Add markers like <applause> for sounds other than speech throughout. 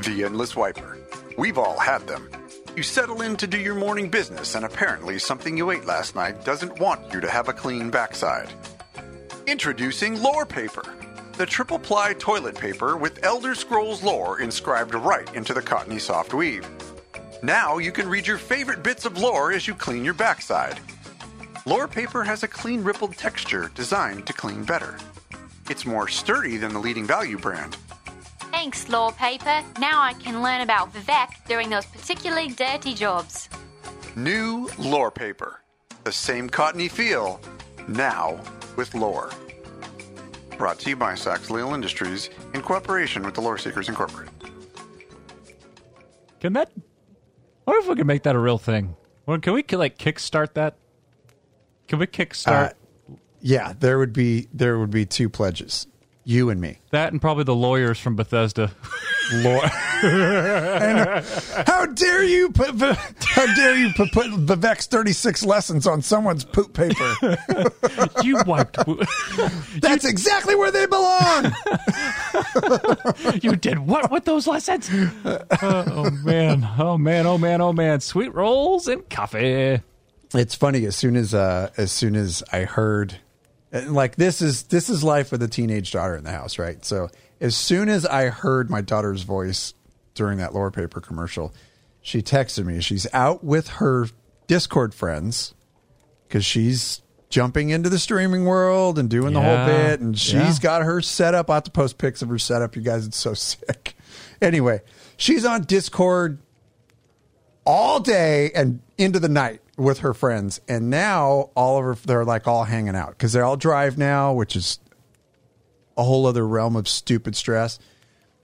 The Endless Wiper. We've all had them. You settle in to do your morning business, and apparently something you ate last night doesn't want you to have a clean backside. Introducing Lore Paper, the triple ply toilet paper with Elder Scrolls lore inscribed right into the cottony soft weave. Now you can read your favorite bits of lore as you clean your backside. Lore paper has a clean rippled texture designed to clean better. It's more sturdy than the leading value brand. Thanks, Lore Paper. Now I can learn about Vivec doing those particularly dirty jobs. New Lore Paper. The same cottony feel, now with lore. Brought to you by Sachs Leal Industries in cooperation with the Lore Seekers Incorporated. Can that? What if we can make that a real thing? Well, can we like kickstart that? Can we kickstart Uh, yeah, there would be there would be two pledges, you and me. that and probably the lawyers from Bethesda? Lord, <laughs> how dare you put how dare you put, put Vivec's thirty six lessons on someone's poop paper? <laughs> you wiped. <laughs> That's exactly where they belong. you did what with those lessons? Uh, oh man! Oh man! Oh man! Oh man! Sweet rolls and coffee. It's funny as soon as uh as soon as I heard and, like this is this is life with a teenage daughter in the house, right? So as soon as I heard my daughter's voice during that lore paper commercial, she texted me. She's out with her Discord friends because she's jumping into the streaming world and doing the whole bit, and she's Yeah. got her setup. I have to post pics of her setup. You guys, it's so <laughs> sick. Anyway, she's on Discord all day and into the night with her friends. And now all of her, they're like all hanging out because they all drive now, which is a whole other realm of stupid stress.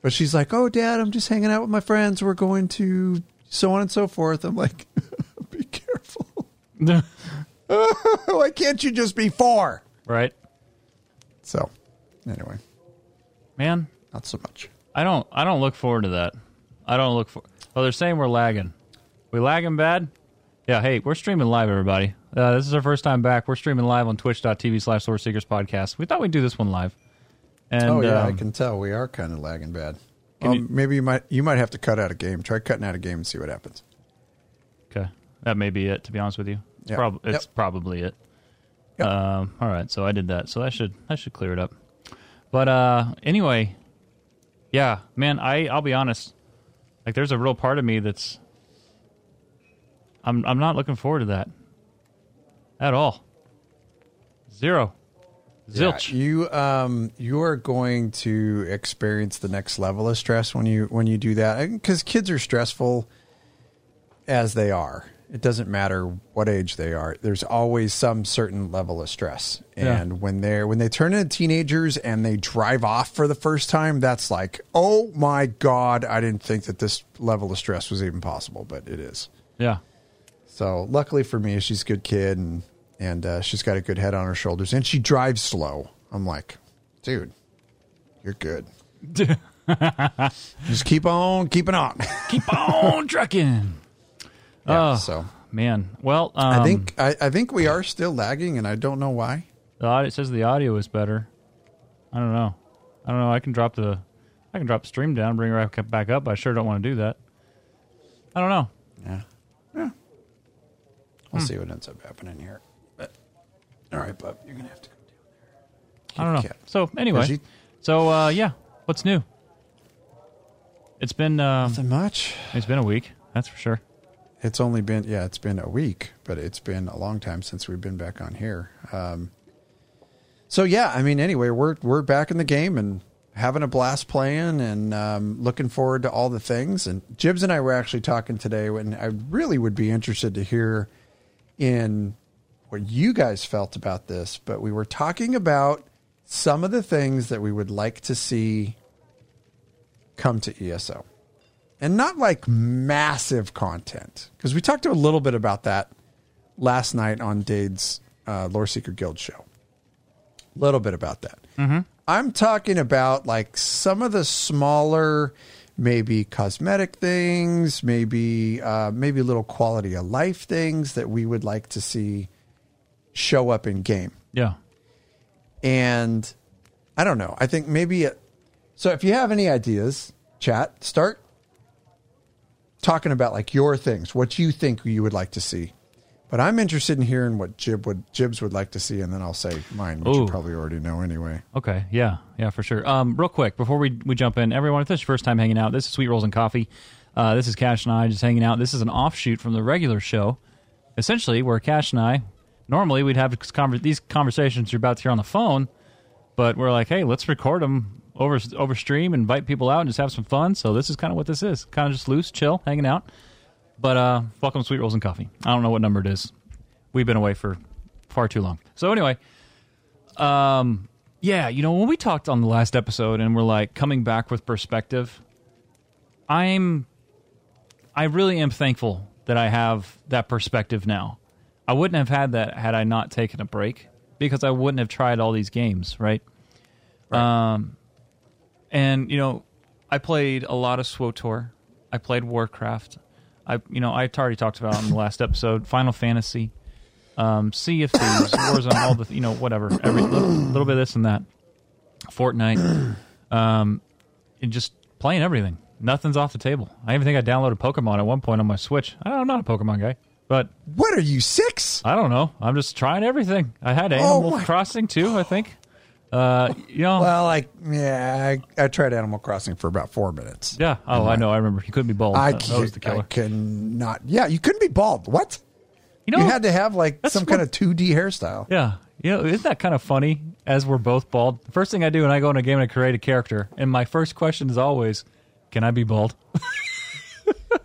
But she's like, "Oh, Dad, I'm just hanging out with my friends. We're going to so on and so forth." I'm like, <laughs> "Be careful. <laughs> Why can't you just be four? right, So, anyway, man. not so much. I don't. I don't look forward to that. I don't look for. Well, they're saying we're lagging. We lagging bad? Yeah. Hey, we're streaming live, everybody. Uh, this is our first time back. We're streaming live on Twitch.tv slash Lore Seekers Podcast. We thought we'd do this one live. And oh yeah, I um, can tell we are kind of lagging bad. Um, you- maybe you might you might have to cut out a game. Try cutting out a game and see what happens. Okay, that may be it. To be honest with you, it's, Yeah. prob- it's Yep. probably it. Yep. Um, all right, so I did that. So that should that should clear it up. But uh, anyway, yeah, man, I I'll be honest. Like, there's a real part of me that's I'm I'm not looking forward to that at all. Zero, zilch. Yeah, you um you are going to experience the next level of stress when you when you do that because kids are stressful as they are. It doesn't matter what age they are. There's always some certain level of stress, Yeah. and when they're when they turn into teenagers and they drive off for the first time, that's like, oh my god! I didn't think that this level of stress was even possible, but it is. Yeah. So luckily for me, she's a good kid and and uh, she's got a good head on her shoulders and she drives slow. I'm like, dude, you're good. <laughs> Just keep on keeping on. Keep on <laughs> trucking. Yeah, Oh, so man. Well, um, I think I, I think we are still lagging and I don't know why. The audio, it says the audio is better. I don't know. I don't know. I can drop the I can drop the stream down, bring it back- up. But I sure don't want to do that. I don't know. Yeah. We'll see what ends up happening here. But all right, bub, you're gonna have to go down I don't know. cat. So anyway, so uh, yeah, what's new? It's been uh, Nothing much. it's been a week. That's for sure. It's only been yeah, it's been a week, but it's been a long time since we've been back on here. Um, so yeah, I mean, anyway, we're we're back in the game and having a blast playing and um, looking forward to all the things. And Jibs and I were actually talking today, and I really would be interested to hear in what you guys felt about this. But we were talking about some of the things that we would like to see come to ESO and not like massive content because we talked a little bit about that last night on Dade's uh, Lore Seeker Guild show. A little bit about that. Mm-hmm. I'm talking about like some of the smaller, maybe cosmetic things, maybe uh, maybe little quality of life things that we would like to see show up in game. Yeah. And I don't know. I think maybe it, so. If you have any ideas, chat, start talking about like your things, what you think you would like to see. But I'm interested in hearing what Jib would Jibs would like to see, and then I'll say mine, which you probably already know anyway. Okay, yeah, yeah, for sure. Um, real quick before we we jump in, everyone, if this is your first time hanging out, this is Sweet Rolls and Coffee. Uh, this is Cash and I just hanging out. This is an offshoot from the regular show, essentially, where Cash and I normally we'd have conver- these conversations you're about to hear on the phone, but we're like, hey, let's record them over over stream, and invite people out, and just have some fun. So this is kind of what this is, kind of just loose, chill, hanging out. But uh, welcome to Sweet Rolls and Coffee. I don't know what number it is. We've been away for far too long. So anyway, um, yeah, you know when we talked on the last episode and we're like coming back with perspective, I'm, I really am thankful that I have that perspective now. I wouldn't have had that had I not taken a break because I wouldn't have tried all these games, right? Um, and you know, I played a lot of SWTOR. I played Warcraft. I, you know, I already talked about in the last episode Final Fantasy, um, Sea of Thieves, Warzone, all the, you know, whatever, every little, little bit of this and that, Fortnite, um, and just playing everything. Nothing's off the table. I even think I downloaded Pokemon at one point on my Switch. I- I'm not a Pokemon guy, but What are you six? I don't know. I'm just trying everything. I had Oh Animal my- Crossing too. I think. Uh, you know, Well, I yeah, I, I tried Animal Crossing for about four minutes. yeah. Oh, I know. I remember. You couldn't be bald. I That- that was the can't, I killer. cannot. Yeah, you couldn't be bald. What? You know, you had to have like that's some what- kind of 2D hairstyle. Yeah. You know, isn't that kind of funny as we're both bald? The first thing I do when I go in a game and I create a character, and my first question is always, can I be bald? <laughs>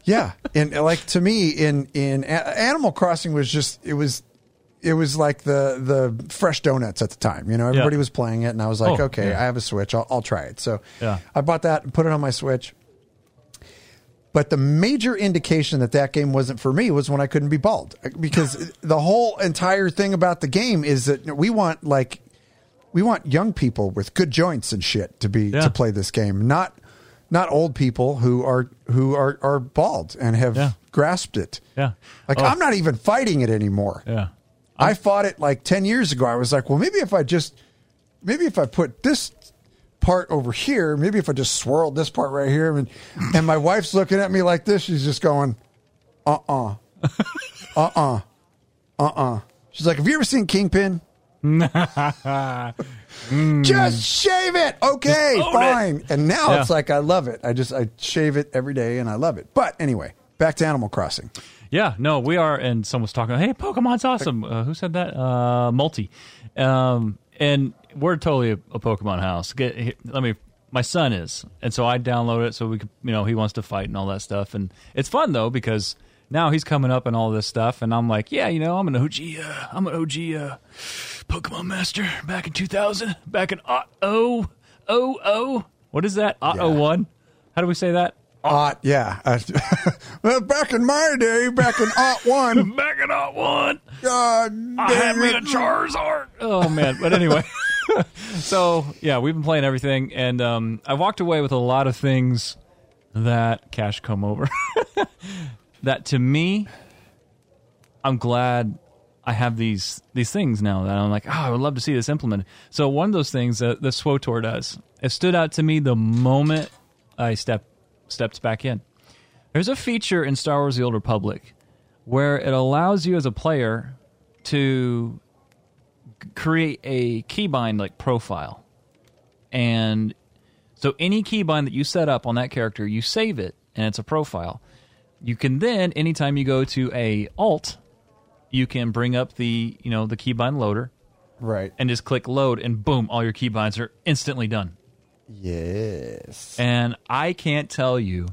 Yeah, and like to me, in in A- Animal Crossing was just it was it was like the the fresh donuts at the time. You know, everybody Yeah. was playing it, and I was like, Oh, okay, yeah. I have a Switch, I'll, I'll try it. So Yeah. I bought that and put it on my Switch. But the major indication that that game wasn't for me was when I couldn't be bald because <laughs> the whole entire thing about the game is that we want like we want young people with good joints and shit to be to play this game, not not old people who are who are are bald and have grasped it. Yeah. Like Oh. I'm not even fighting it anymore. Yeah. I fought it like 10 years ago. I was like, well, maybe if I just, maybe if I put this part over here, maybe if I just swirled this part right here. And, and my wife's looking at me like this. She's just going, uh uh-uh. <laughs> uh, uh uh, uh. She's like, have you ever seen Kingpin? <laughs> Just shave it. Okay, fine. And now Yeah. it's like, I love it. I just, I shave it every day and I love it. But anyway, back to Animal Crossing. Yeah, no, we are, and someone's talking. Hey, Pokemon's awesome. Uh, who said that? Uh, Multi, um, and we're totally a, a Pokemon house. Get, let me. My son is, and so I download it so we could, you know, he wants to fight and all that stuff, and it's fun though because now he's coming up and all this stuff, and I'm like, yeah, you know, I'm an OG, uh, I'm an OG uh, Pokemon master back in 2000, back in oh oh oh, what is that? Uh, Yeah. oh one. How do we say that? Uh, yeah. Uh, <laughs> well, back in my day, back in Ot 1, <laughs> Back in uh, one. God I had damn me a Charizard. Oh man! But anyway, <laughs> so yeah, we've been playing everything, and um, I walked away with a lot of things that cash come over. that to me, I'm glad I have these these things now that I'm like, oh, I would love to see this implemented. So one of those things that the SWTOR does, it stood out to me the moment I step stepped back in. There's a feature in Star Wars: The Old Republic where it allows you as a player to create a keybind like profile, and so any keybind that you set up on that character, you save it, and it's a profile. You can then, anytime you go to a alt, you can bring up the you know the keybind loader Right. and just click load, and boom, all your keybinds are instantly done. Yes. And I can't tell you.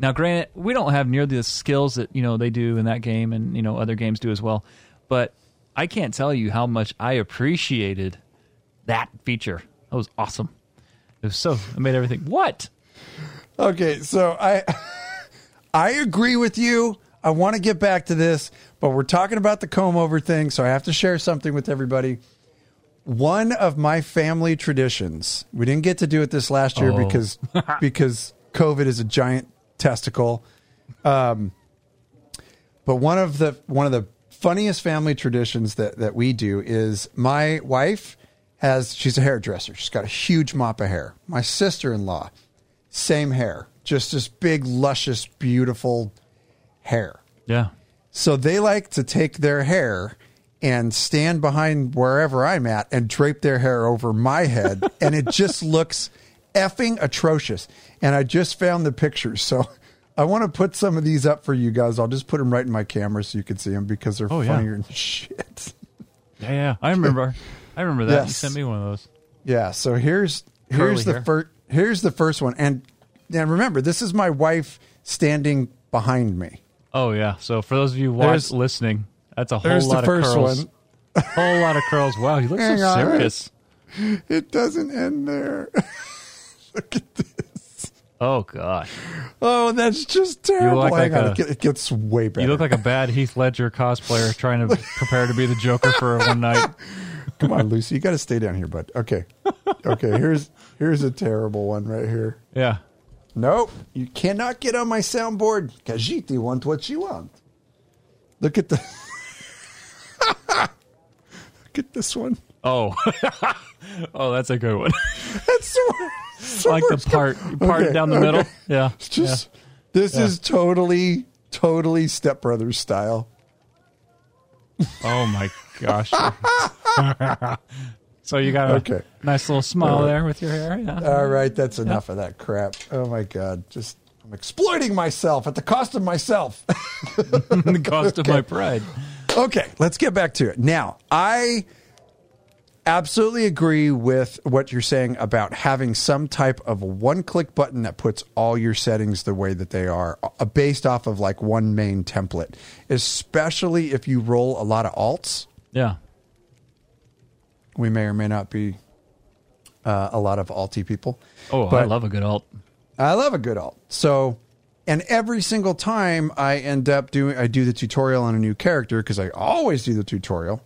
Now, granted, we don't have near the skills that you know they do in that game, and you know other games do as well. But I can't tell you how much I appreciated that feature. That was awesome. It was so. It made everything. What? Okay, so I <laughs> I agree with you. I want to get back to this, but we're talking about the comb over thing, so I have to share something with everybody. One of my family traditions. We didn't get to do it this last year Oh. because <laughs> because COVID is a giant testicle. Um, but one of the one of the funniest family traditions that that we do is my wife has she's a hairdresser. She's got a huge mop of hair. My sister in law same hair, just this big, luscious, beautiful hair. Yeah. So they like to take their hair and stand behind wherever I'm at and drape their hair over my head. <laughs> and it just looks effing atrocious. And I just found the pictures. So I want to put some of these up for you guys. I'll just put them right in my camera so you can see them because they're Oh, yeah. funnier than shit. Yeah, yeah. I remember. I remember that. You sent me one of those. Yeah. So here's Curly here's the hair. first here's the first one. And and remember, this is my wife standing behind me. Oh yeah. So for those of you watch, listening, that's a whole There's lot the first of curls. one. <laughs> whole lot of curls. Wow, you look Hang so serious. It doesn't end there. <laughs> Look at this. Oh gosh, Oh, that's just terrible. look Hang like on, a- it it gets way better. you look like a bad Heath Ledger cosplayer trying to <laughs> prepare to be the Joker for one night. Come on, Lucy, you got to stay down here, bud. Okay, okay. Here's here's a terrible one right here. Yeah. Nope, you cannot get on my soundboard. Khajiit want what you want. Look at the. <laughs> At this one. Oh. <laughs> oh, that's a good one. <laughs> That's the so like the part part Okay, down the okay. middle. Yeah. It's just this Yeah. is totally totally Step Brothers style. Oh my gosh. so you got a Okay. nice little smile there with your hair. Yeah. All right, that's enough of that crap. Oh my god, just I'm exploiting myself at the cost of myself. the cost of my pride. Okay, let's get back to it. Now, I absolutely agree with what you're saying about having some type of one-click button that puts all your settings the way that they are, uh, based off of like one main template. Especially if you roll a lot of alts. Yeah. We may or may not be uh, a lot of alty people. Oh, I love a good alt. I love a good alt. So, and every single time I end up doing, I do the tutorial on a new character because I always do the tutorial,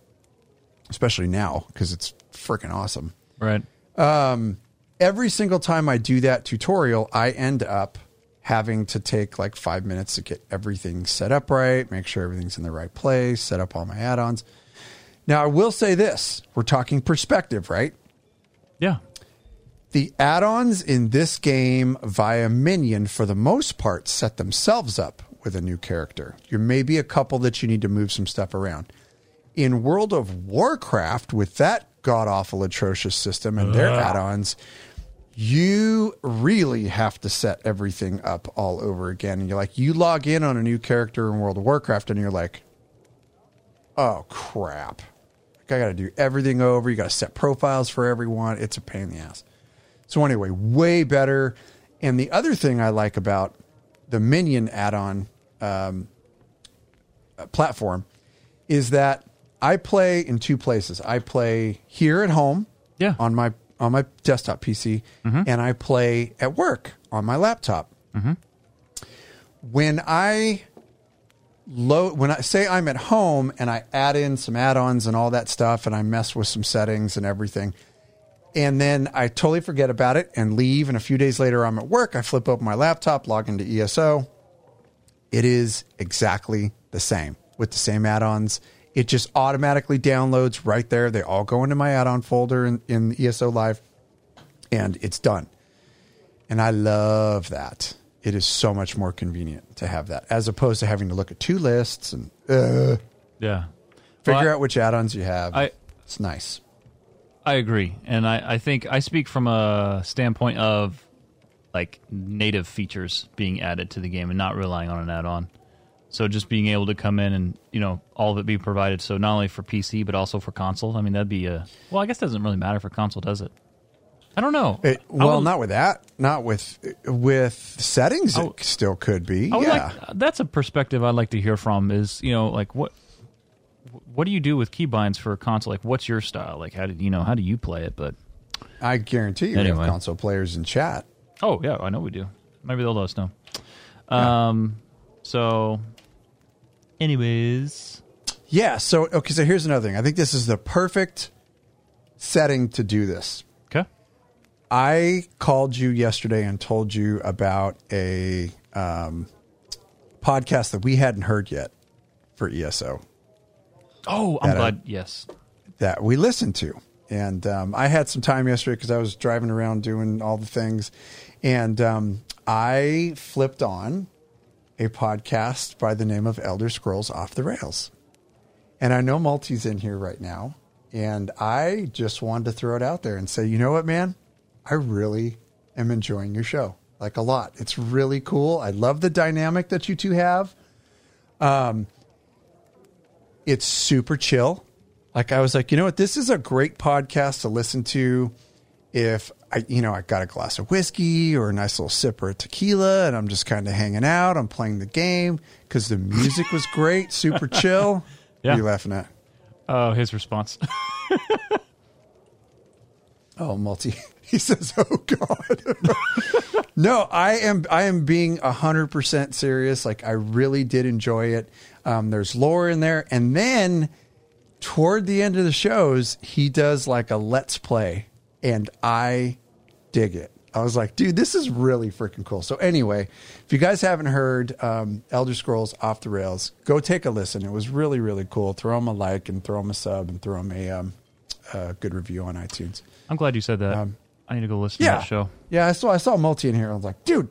especially now because it's freaking awesome. Right. Um, every single time I do that tutorial, I end up having to take like five minutes to get everything set up right, make sure everything's in the right place, set up all my add ons. Now, I will say this we're talking perspective, right? Yeah. The add ons in this game via Minion, for the most part, set themselves up with a new character. There may be a couple that you need to move some stuff around. In World of Warcraft, with that god awful, atrocious system and their add ons, you really have to set everything up all over again. And you're like, you log in on a new character in World of Warcraft, and you're like, oh crap. Like, I got to do everything over. You got to set profiles for everyone. It's a pain in the ass. So anyway, way better. And the other thing I like about the Minion add-on um, uh, platform is that I play in two places. I play here at home, Yeah. on my on my desktop PC, and I play at work on my laptop. When I load when I say I'm at home and I add in some add-ons and all that stuff and I mess with some settings and everything and then I totally forget about it and leave and a few days later I'm at work I flip open my laptop log into ESO it is exactly the same with the same add-ons it just automatically downloads right there they all go into my add-on folder in, in ESO live and it's done and I love that. It is so much more convenient to have that as opposed to having to look at two lists and uh, Yeah. figure Well, out which add-ons you have. I- it's nice. I agree, and I, I think I speak from a standpoint of like native features being added to the game and not relying on an add-on. So just being able to come in and you know all of it be provided. So not only for PC but also for console. I mean that'd be a well. I guess doesn't really matter for console, does it? I don't know. It, well, would- not with that. Not with with settings. It still could be. Yeah. like that's a perspective I'd like to hear from. Is you know like what what do you do with keybinds for a console? Like what's your style? Like how do you know how do you play it? But I guarantee you Anyway. have console players in chat. Oh yeah, I know we do. Maybe they'll let us know. Um, so, anyways, Yeah. So okay. So here's another thing. I think this is the perfect setting to do this. okay, I called you yesterday and told you about a um, podcast that we hadn't heard yet for ESO Oh, I'm That I- glad. yes. that we listened to. And um, I had some time yesterday because I was driving around doing all the things, and um, I flipped on a podcast by the name of Elder Scrolls Off the Rails. And I know Multi's in here right now, and I just wanted to throw it out there and say, you know what, man, I really am enjoying your show like a lot. It's really cool. I love the dynamic that you two have. Um, it's super chill. Like I was like, you know what, this is a great podcast to listen to if I, you know, I got a glass of whiskey or a nice little sipper of tequila and I'm just kind of hanging out. I'm playing the game because the music was great, super <laughs> chill. Yeah. What are you laughing at? Oh, his response. <laughs> Oh, multi. <laughs> He says, "Oh God." no, I am. I am being hundred percent serious. Like I really did enjoy it. Um, there's lore in there, and then toward the end of the shows, he does like a let's play, and I dig it. I was like, dude, this is really freaking cool. So anyway, if you guys haven't heard um, Elder Scrolls Off the Rails, go take a listen. It was really, really cool. Throw him a like and throw him a sub and throw him a, um, a good review on iTunes. I'm glad you said that. Um, I need to go listen to that show. Yeah, I saw I saw multi in here. I was like, dude,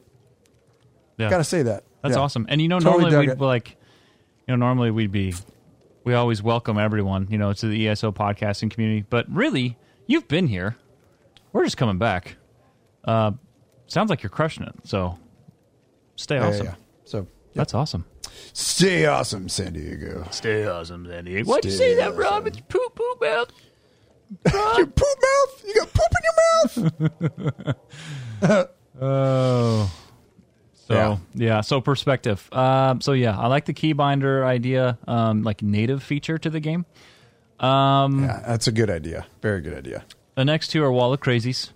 Yeah. gotta say that. That's Yeah. awesome. And you know, Totally normally we'd it. like, know, normally we'd be, we always welcome everyone, you know, to the ESO podcasting community. But really, you've been here. We're just coming back. Uh, sounds like you're crushing it. So stay Yeah, yeah, awesome. yeah. So That's awesome. stay awesome, San Diego. Stay awesome, San Diego. Why'd you say that, Rob? It's poop poop mouth. <laughs> Your poop mouth. You got poop in your mouth. <laughs> Oh. So Yeah. yeah. so perspective. Um, so yeah, I like the keybinder idea, um, like native feature to the game. Um, yeah, that's a good idea. Very good idea. The next two are Wall of Crazies.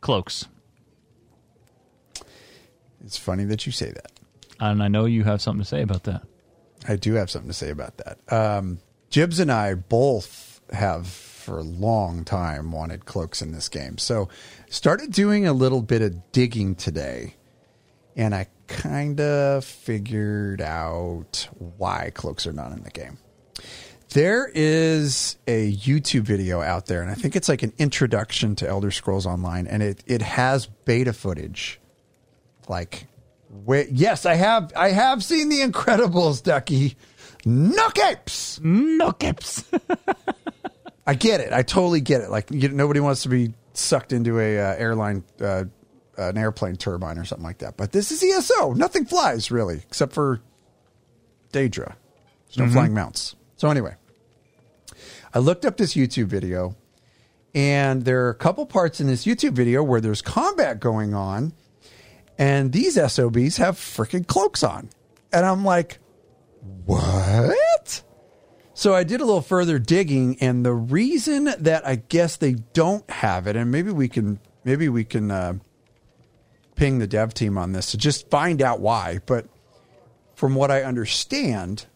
Cloaks. It's funny that you say that. And I know you have something to say about that. I do have something to say about that. Um, Jibs and I both have for a long time wanted cloaks in this game. So started doing a little bit of digging today and I kind of figured out why cloaks are not in the game. There is a YouTube video out there, and I think it's like an introduction to Elder Scrolls Online, and it, it has beta footage. Like, wait, yes, I have I have seen The Incredibles, Ducky. No capes. No caps. <laughs> I get it. I totally get it. Like, you, nobody wants to be sucked into a uh, airline, uh, an airplane turbine or something like that. But this is ESO. Nothing flies really, except for Daedra. There's no flying mounts. So anyway, I looked up this YouTube video, and there are a couple parts in this YouTube video where there's combat going on, and these SOBs have freaking cloaks on, and I'm like, what? So I did a little further digging, and the reason that I guess they don't have it, and maybe we can maybe we can uh, ping the dev team on this to just find out why. But from what I understand,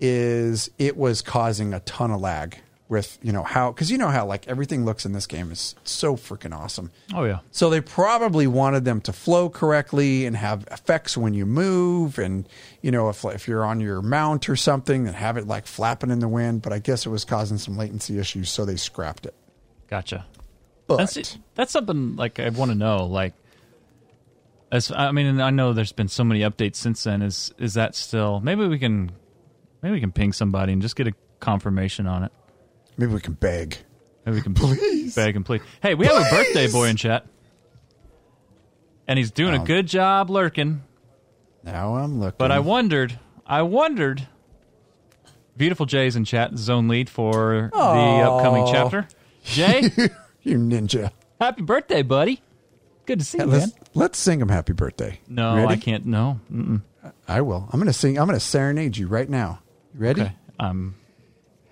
is it was causing a ton of lag with you know how because you know how like everything looks in this game is so freaking awesome. Oh yeah. So they probably wanted them to flow correctly and have effects when you move, and you know if if you're on your mount or something, then have it like flapping in the wind. But I guess it was causing some latency issues, so they scrapped it. Gotcha. But That's that's something like I want to know. Like, as I mean, and I know there's been so many updates since then. Is is that still? Maybe we can, maybe we can ping somebody and just get a confirmation on it. Maybe we can beg. Maybe we can Please. beg and plead. Hey, we have a birthday boy in chat, and he's doing a Oh. good job lurking. Now I'm looking. But I wondered, I wondered. Beautiful Jay's in chat, zone lead for the upcoming chapter. Jay, <laughs> you ninja. happy birthday, buddy! Good to see Yeah, you, man. let's let's sing him happy birthday. No, Ready? I can't. No. Mm-mm. I will. I'm gonna sing. I'm gonna serenade you right now. You ready? Okay. Um,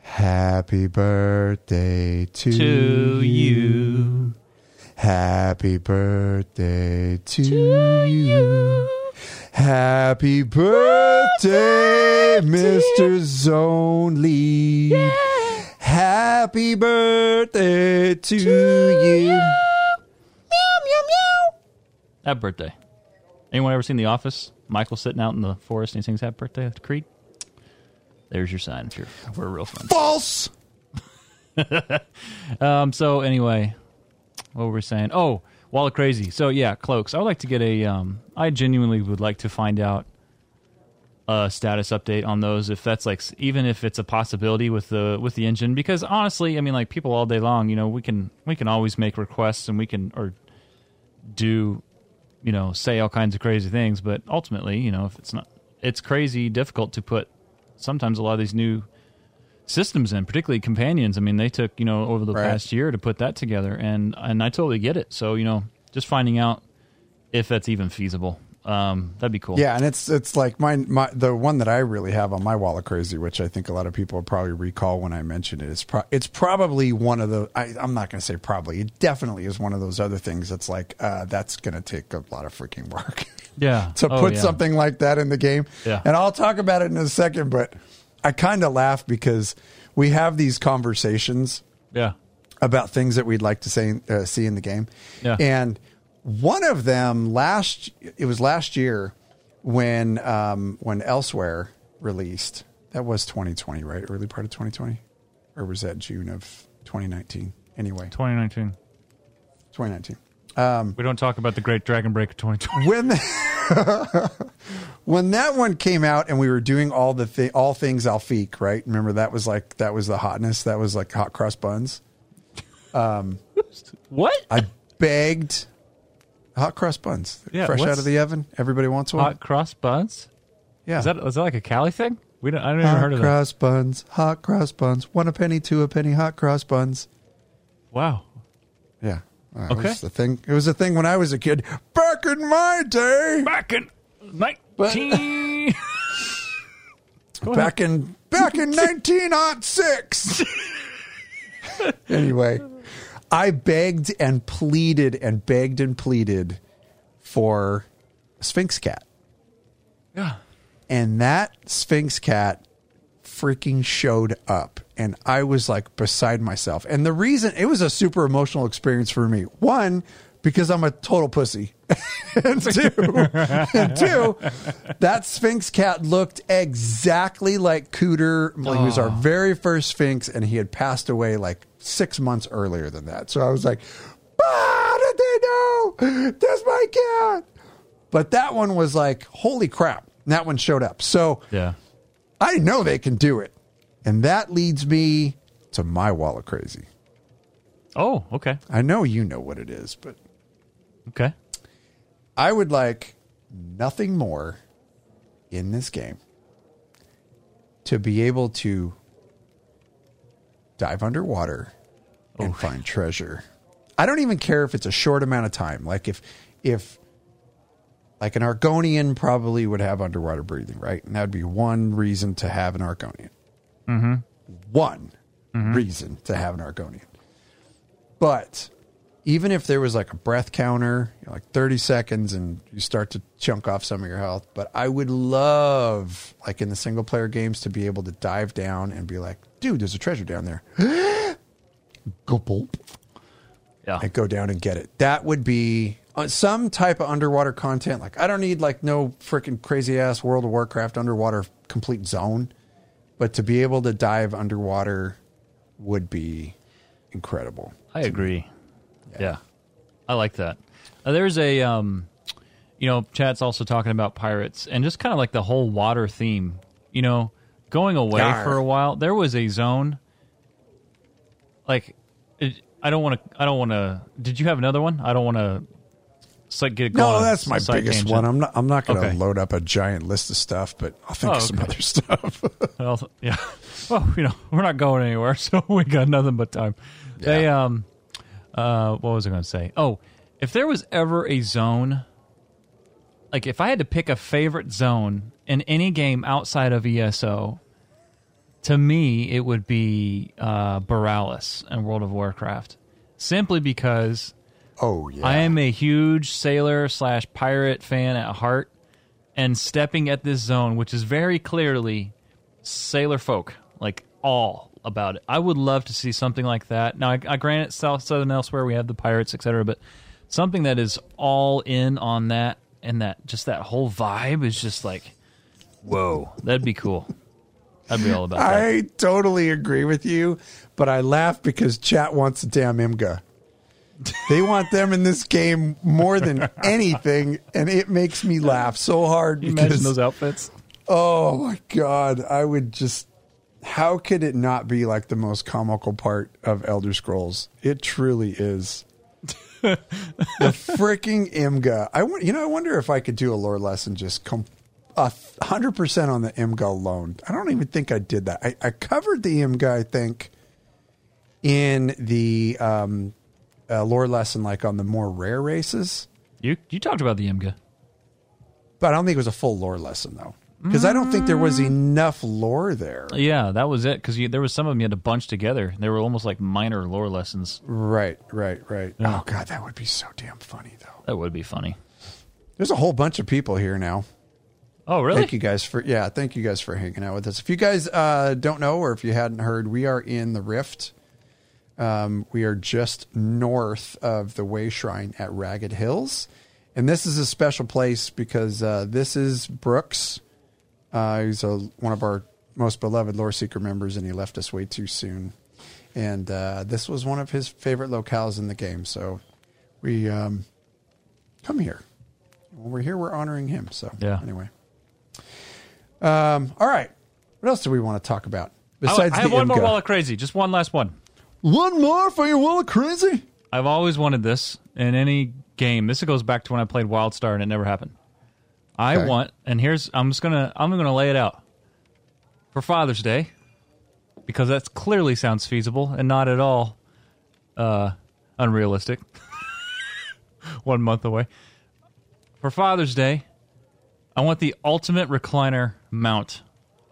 Happy birthday to, to you. Happy birthday to, you. Happy birthday, Mr. Zone Lead. Happy birthday to, you. Meow, meow, meow. Happy birthday. Anyone ever seen The Office? Michael sitting out in the forest and he sings Happy Birthday to Creed? There's your sign if you're we're real friends. False. <laughs> Um. So anyway, what were we saying? Oh, Wall of Crazy. So yeah, cloaks. I would like to get a. Um. I genuinely would like to find out a status update on those if that's like even if it's a possibility with the with the engine because honestly, I mean like people all day long, you know, we can we can always make requests and we can or do you know say all kinds of crazy things, but ultimately, you know, if it's not it's crazy difficult to put sometimes a lot of these new systems in, particularly companions. I mean, they took you know over the Right. past year to put that together, and and I totally get it. So you know, just finding out if that's even feasible, um, that'd be cool. Yeah, and it's it's like my my the one that I really have on my wall of crazy, which I think a lot of people will probably recall when I mentioned it. It's pro- it's probably one of the I, I'm not going to say probably. It definitely is one of those other things that's like uh, that's going to take a lot of freaking work <laughs> yeah. to Oh, put yeah. something like that in the game. Yeah. and I'll talk about it in a second, but I kind of laugh because we have these conversations Yeah. about things that we'd like to say, uh, see in the game. Yeah. And one of them last it was last year when um, when Elsweyr released. That was 2020, right? Early part of 2020, or was that June of 2019? Anyway, 2019. 2019. Um, we don't talk about the Great Dragon Break of 2020. When <laughs> when that one came out and we were doing all the thi- all things Alfiq, right? Remember that was like that was the hotness. That was like hot cross buns. Um, <laughs> what? I begged hot cross buns, Yeah, fresh out of the oven. Everybody wants one. Hot cross buns? yeah, Is that is that like a Cali thing? We don't. I don't even hot heard of that. Hot cross buns? Hot cross buns. One a penny, two a penny. Hot cross buns. Wow. Yeah, Uh, Okay. It was the thing. It was a thing when I was a kid. Back in my day. Back in 19. <laughs> Back in back in nineteen <laughs> anyway, I begged and pleaded and begged and pleaded for a Sphynx cat. yeah. and that Sphynx cat freaking showed up. And I was like beside myself. And the reason it was a super emotional experience for me. One, because I'm a total pussy. <laughs> and two, and two, that Sphynx cat looked exactly like Cooter. Like He was our very first Sphynx, and he had passed away like six months earlier than that. So I was like, how did they know? That's my cat. But that one was like, holy crap. And that one showed up. So Yeah. I know they can do it. And that leads me to my wall of crazy. Oh, okay. I know you know what it is, but Okay. I would like nothing more in this game to be able to dive underwater and oh. find treasure. I don't even care if it's a short amount of time. Like if if like an Argonian probably would have underwater breathing, right? And that would be one reason to have an Argonian. Mm-hmm. One reason to have an Argonian. But even if there was like a breath counter, you know, like 30 seconds and you start to chunk off some of your health, but I would love, like in the single player games, to be able to dive down and be like, dude, there's a treasure down there. <gasps> go bulp Yeah. and go down and get it. That would be uh, some type of underwater content. Like, I don't need like no freaking crazy ass World of Warcraft underwater complete zone, but to be able to dive underwater would be incredible. I agree. Yeah. I like that. Uh, there's a um you know, chat's also talking about pirates and just kind of like the whole water theme. You know, going away Yar. for a while. There was a zone like it, I don't want to I don't want to Did you have another one? I don't want to like get going No, that's my biggest tangent. one. I'm not. I'm not going to Okay. load up a giant list of stuff, but I'll think Oh, of some okay. other stuff. <laughs> Well, yeah. Well, you know, we're not going anywhere, <laughs> so we got nothing but time. They um uh what was I going to say? Oh, if there was ever a zone like if I had to pick a favorite zone in any game outside of ESO, to me it would be uh Boralus in World of Warcraft. Simply because oh yeah, I am a huge sailor slash pirate fan at heart, and stepping at this zone, which is very clearly sailor folk, like all about it. I would love to see something like that. Now, I, I grant it, South Southern Elsweyr we have the pirates, etc., but something that is all in on that and that just that whole vibe is just like, whoa, that'd be cool. I'd be all about <laughs> that. I totally agree with you, but I laugh because chat wants a damn Imga. They want them in this game more than <laughs> anything, and it makes me laugh so hard you imagine those outfits? oh my god, I would just how could it not be like the most comical part of Elder Scrolls? It truly is. the freaking Imga. I want you know. I wonder if I could do a lore lesson just com- a hundred percent on the Imga alone. I don't even think I did that. I, I covered the Imga. I think in the um, uh, lore lesson, like on the more rare races. You you talked about the Imga. But I don't think it was a full lore lesson though, because I don't think there was enough lore there. Yeah, that was it. Because there was some of them you had to bunch together. They were almost like minor lore lessons. Right, right, right. Yeah. Oh god, that would be so damn funny though. That would be funny. There's a whole bunch of people here now. Oh, really? Thank you guys for yeah, thank you guys for hanging out with us. If you guys uh, don't know or if you hadn't heard, we are in the Rift. Um, we are just north of the Way Shrine at Ragged Hills, and this is a special place because uh, this is Brooks. Uh, he's a, one of our most beloved Lore Seeker members, and he left us way too soon. And uh, this was one of his favorite locales in the game, so we um, come here. When we're here, we're honoring him. So Yeah. Anyway. Um, all right. What else do we want to talk about besides I have the one more Imga? wall of crazy. Just one last one. One more for your wall of crazy. I've always wanted this in any game. This goes back to when I played WildStar and it never happened. I Okay. want, and here's I'm just gonna I'm gonna lay it out for Father's Day because that clearly sounds feasible and not at all uh, unrealistic. <laughs> One month away for Father's Day. I want the ultimate recliner mount.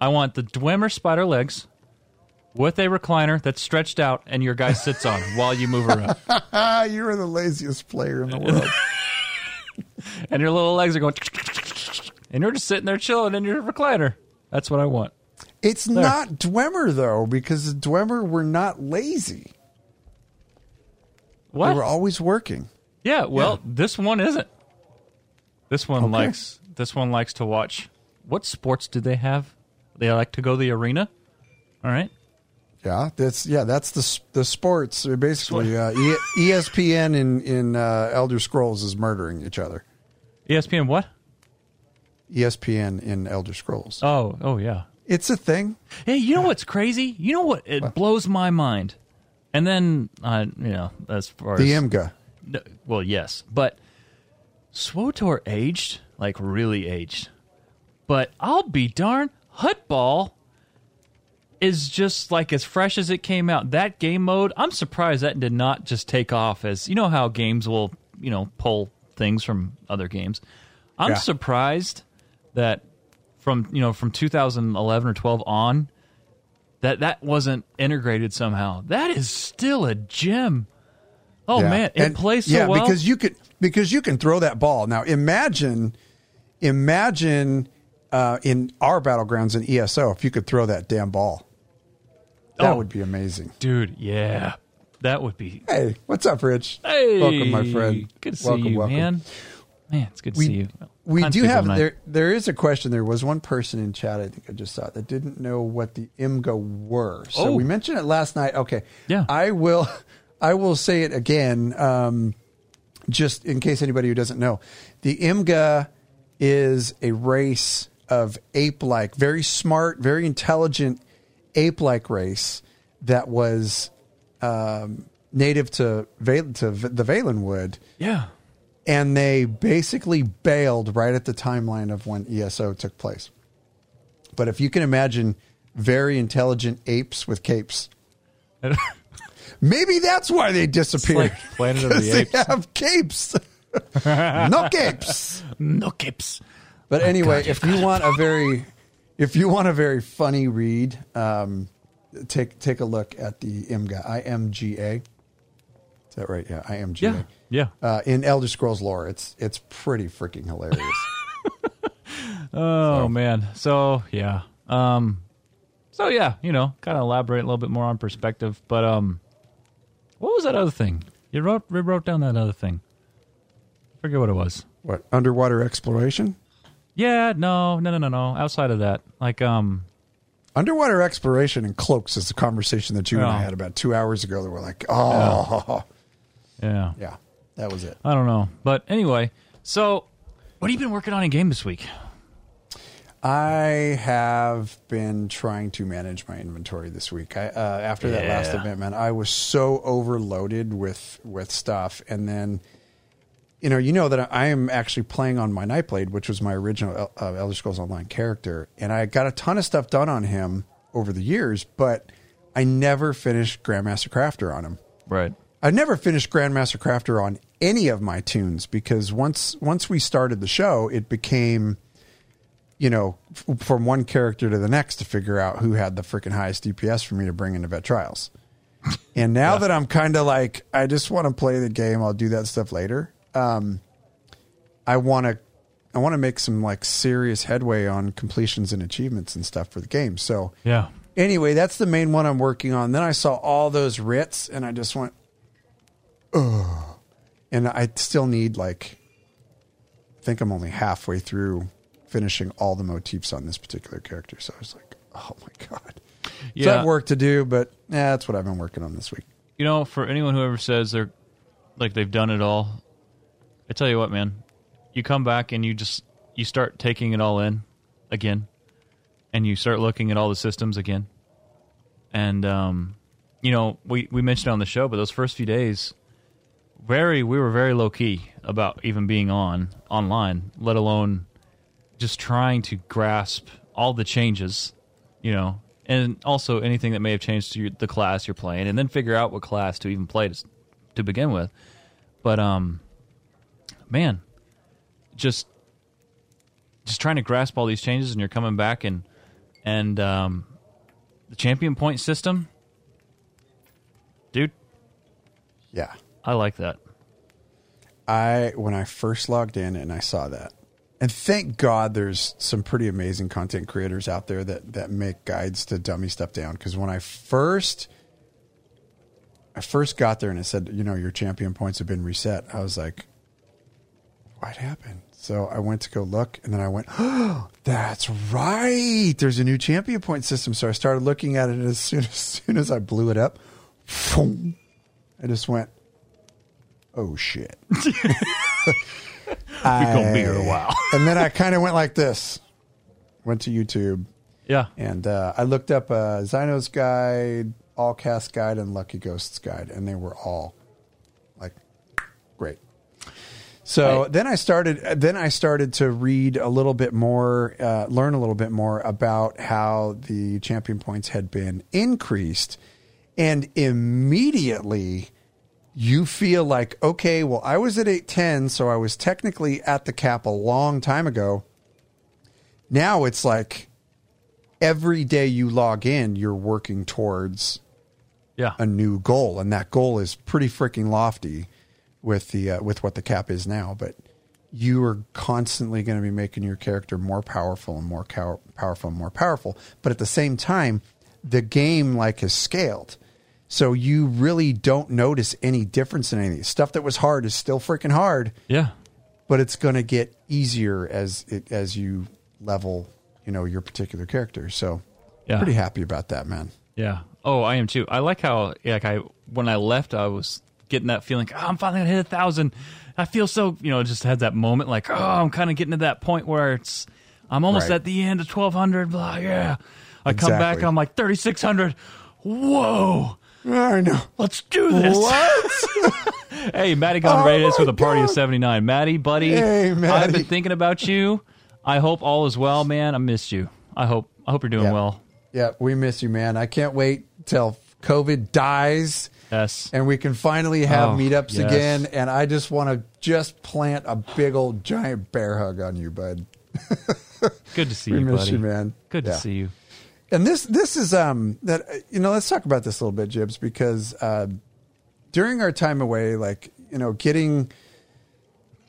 I want the Dwemer spider legs with a recliner that's stretched out and your guy sits on while you move around. <laughs> You're the laziest player in the world. <laughs> and your little legs are going, and you're just sitting there chilling in your recliner. That's what I want. it's not Dwemer though, because Dwemer were not lazy. What? They were always working. yeah, well, this one isn't. This one Okay. likes. This one likes to watch. What sports do they have? They like to go to the arena. All right. Yeah, that's yeah, that's the the sports. Basically, uh, ESPN in in uh, Elder Scrolls is murdering each other. ESPN. What? ESPN in Elder Scrolls. Oh, oh yeah. It's a thing. Hey, you know what's crazy? You know what? It blows my mind. And then, uh, you know, as far The as Imga. No, well, yes, but SWTOR aged like really aged. But I'll be darned, Huttball is just like as fresh as it came out. That game mode, I'm surprised that did not just take off as you know how games will, you know, pull things from other games. I'm Yeah. surprised that from you know from 2011 or 12 on that that wasn't integrated somehow. That is still a gem. Oh Yeah. man, it And- plays so yeah, well. because you could because you can throw that ball. Now imagine imagine uh, in our battlegrounds in ESO if you could throw that damn ball. That Oh. would be amazing. Dude, yeah. That would be Hey, what's up, Rich? Hey welcome, my friend. Good to see you, welcome. man. Man, it's good to We see you. we do have tonight. there. There is a question. There was one person in chat. I think I just saw it, that didn't know what the IMGA were. So Oh. we mentioned it last night. Okay. Yeah. I will. <laughs> I will say it again. Um, just in case anybody who doesn't know, the IMGA is a race of ape-like, very smart, very intelligent ape-like race that was um, native to to V- the Valenwood Yeah. and they basically bailed right at the timeline of when ESO took place. But if you can imagine very intelligent apes with capes, maybe that's why they disappeared. like Planet of the <laughs> 'Cause they have capes. <laughs> no capes. <laughs> no kips. But anyway, God, if you want a very if you want a very funny read, um, take take a look at the IMGA. I M G A. Is that right? Yeah, I M G A. Yeah. Yeah. Uh, in Elder Scrolls lore, it's it's pretty freaking hilarious. <laughs> Oh man. So yeah. Um so yeah, you know, kind of elaborate a little bit more on perspective. But um what was that other thing? You wrote you wrote down that other thing. Forget what it was. what underwater exploration? Yeah, no, no, no, no, no. Outside of that, like, um, Underwater exploration and cloaks is the conversation that you and I had about two hours ago. That we're like, oh, Yeah. <laughs> yeah, that was it. I don't know. But anyway, so what have you been working on in game this week? I have been trying to manage my inventory this week. I, uh, after that last Yeah. event, man, I was so overloaded with with stuff, and then, you know, you know that I am actually playing on my Nightblade, which was my original uh, Elder Scrolls Online character, and I got a ton of stuff done on him over the years, but I never finished Grandmaster Crafter on him. Right. I've never finished Grandmaster Crafter on any of my toons because once once we started the show, it became, you know, f- from one character to the next to figure out who had the freaking highest DPS for me to bring into Vet Trials. And now that I'm kind of like, I just want to play the game. I'll do that stuff later. Um, I want to, I want to make some like serious headway on completions and achievements and stuff for the game. So Yeah. anyway, that's the main one I'm working on. Then I saw all those writs and I just went, ugh. And I still need like, I think I'm only halfway through finishing all the motifs on this particular character. So I was like, oh my God. So I Yeah. have work to do, but yeah, that's what I've been working on this week. You know, for anyone who ever says they're like they've done it all, I tell you what, man, you come back and you just you start taking it all in again, and you start looking at all the systems again, and um, you know, we we mentioned on the show, but those first few days, very we were very low key about even being on online, let alone just trying to grasp all the changes, you know, and also anything that may have changed to your, the class you're playing, and then figure out what class to even play to, to begin with. But um, man, just just trying to grasp all these changes, and you're coming back and and um, the champion point system, dude, Yeah. I like that. I when I first logged in and I saw that, and thank God there's some pretty amazing content creators out there that that make guides to dummy stuff down. Because when I first I first got there and it said, you know, your champion points have been reset, I was like, what happened? So I went to go look, and then I went, oh, <gasps> that's right. There's a new champion point system. So I started looking at it, and as soon <laughs> as, soon as I blew it up, boom, I just went, oh shit. <laughs> We're gonna be here a while. and then I kind of went like this. Went to YouTube yeah, and uh, I looked up uh, Xyno's guide, Alcast guide, and Lucky Ghost's guide, and they were all like great. So then I started. Then I started to read a little bit more, uh, learn a little bit more about how the champion points had been increased, and immediately you feel like okay, well, I was at eight ten, so I was technically at the cap a long time ago. Now it's like every day you log in, you're working towards yeah, a new goal, and that goal is pretty freaking lofty with the uh, with what the cap is now. But you are constantly going to be making your character more powerful and more cow- powerful and more powerful. But at the same time, the game like has scaled, so you really don't notice any difference in anything. Stuff that was hard is still freaking hard, yeah. but it's going to get easier as it as you level, you know, your particular character. So, Yeah. pretty happy about that, man. Yeah. Oh, I am too. I like how like I when I left, I was getting that feeling. Oh, I'm finally gonna hit a thousand. I feel so you know just had that moment like oh I'm kind of getting to that point where it's I'm almost Right. at the end of 1200. Blah yeah. I come back Exactly. I'm like 3600. Whoa. I know. Let's do this. What? <laughs> Hey, Maddie gone Oh raided us my with a party of 79. Maddie, buddy, Hey, Maddie. I've been thinking about you. I hope all is well, man. I missed you. I hope I hope you're doing Yeah. well. yeah, we miss you, man. I can't wait till COVID dies Yes. and we can finally have Oh, meetups yes. again. And I just want to just plant a big old giant bear hug on you, bud. <laughs> Good to see We you, miss buddy. you, man. Good Yeah. to see you. And this this is um that you know let's talk about this a little bit, Jibs, because uh, during our time away, like you know, getting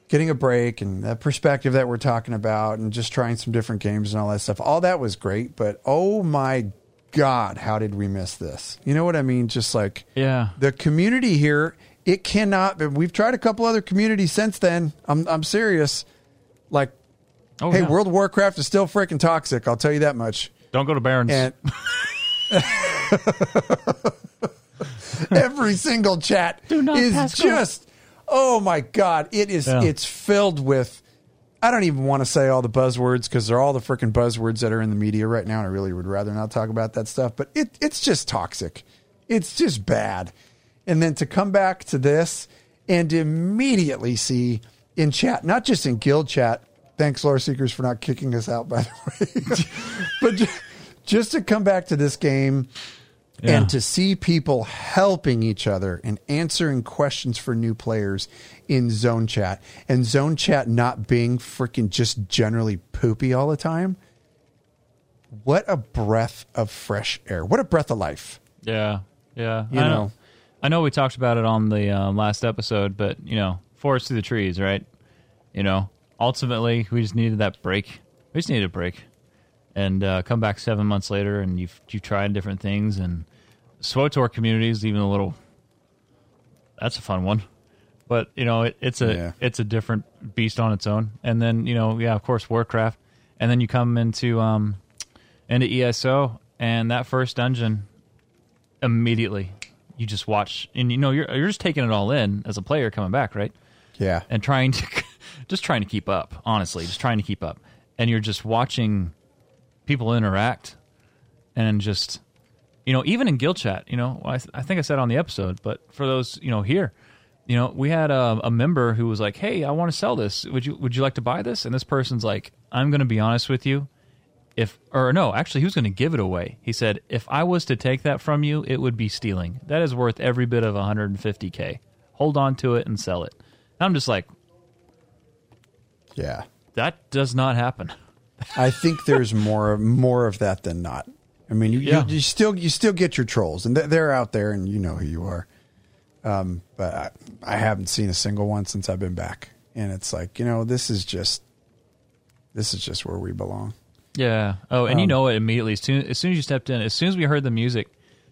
getting a break and that perspective that we're talking about, and just trying some different games and all that stuff, all that was great. But oh my god, how did we miss this? You know what I mean? Just like Yeah. the community here, it cannot. We've tried a couple other communities since then. I'm I'm serious. Like Oh, hey, yeah. World of Warcraft is still freaking toxic. I'll tell you that much. Don't go to Barrens. and <laughs> every single chat is go. just oh my god it is Yeah. it's filled with i don't even want to say all the buzzwords because they're all the freaking buzzwords that are in the media right now and i really would rather not talk about that stuff but it, it's just toxic. It's just bad. And then to come back to this and immediately see in chat not just in guild chat thanks lore seekers for not kicking us out by the way <laughs> but ju- just to come back to this game Yeah. and to see people helping each other and answering questions for new players in zone chat and zone chat not being freaking just generally poopy all the time what a breath of fresh air what a breath of life Yeah, yeah. You I know. I know we talked about it on the um, last episode, but you know, forest through the trees, right? You know, ultimately, we just needed that break. We just needed a break, and uh, come back seven months later, and you've you've tried different things, and SWTOR community is even a little. That's a fun one, but you know, it, it's a Yeah. it's a different beast on its own. And then you know, yeah, of course, Warcraft, and then you come into um into ESO, and that first dungeon immediately you just watch and you know you're you're just taking it all in as a player coming back right yeah and trying to <laughs> just trying to keep up honestly just trying to keep up and you're just watching people interact and just you know even in guild chat you know I, I think i said on the episode but for those you know here you know we had a, a member who was like hey i want to sell this. Would you would you like to buy this? And this person's like i'm going to be honest with you. If or no actually he was going to give it away. He said if i was to take that from you it would be stealing. That is worth every bit of 150k hold on to it and sell it. And i'm just like yeah. That does not happen. I think there's more more of that than not i mean you, Yeah. you, you still you still get your trolls and they're- out there and you know who you are. Um, but I, I haven't seen a single one since i've been back. And it's like you know this is just this is just where we belong. Yeah. Oh and you Um, know it immediately. As soon, as soon as you stepped in as soon as we heard the music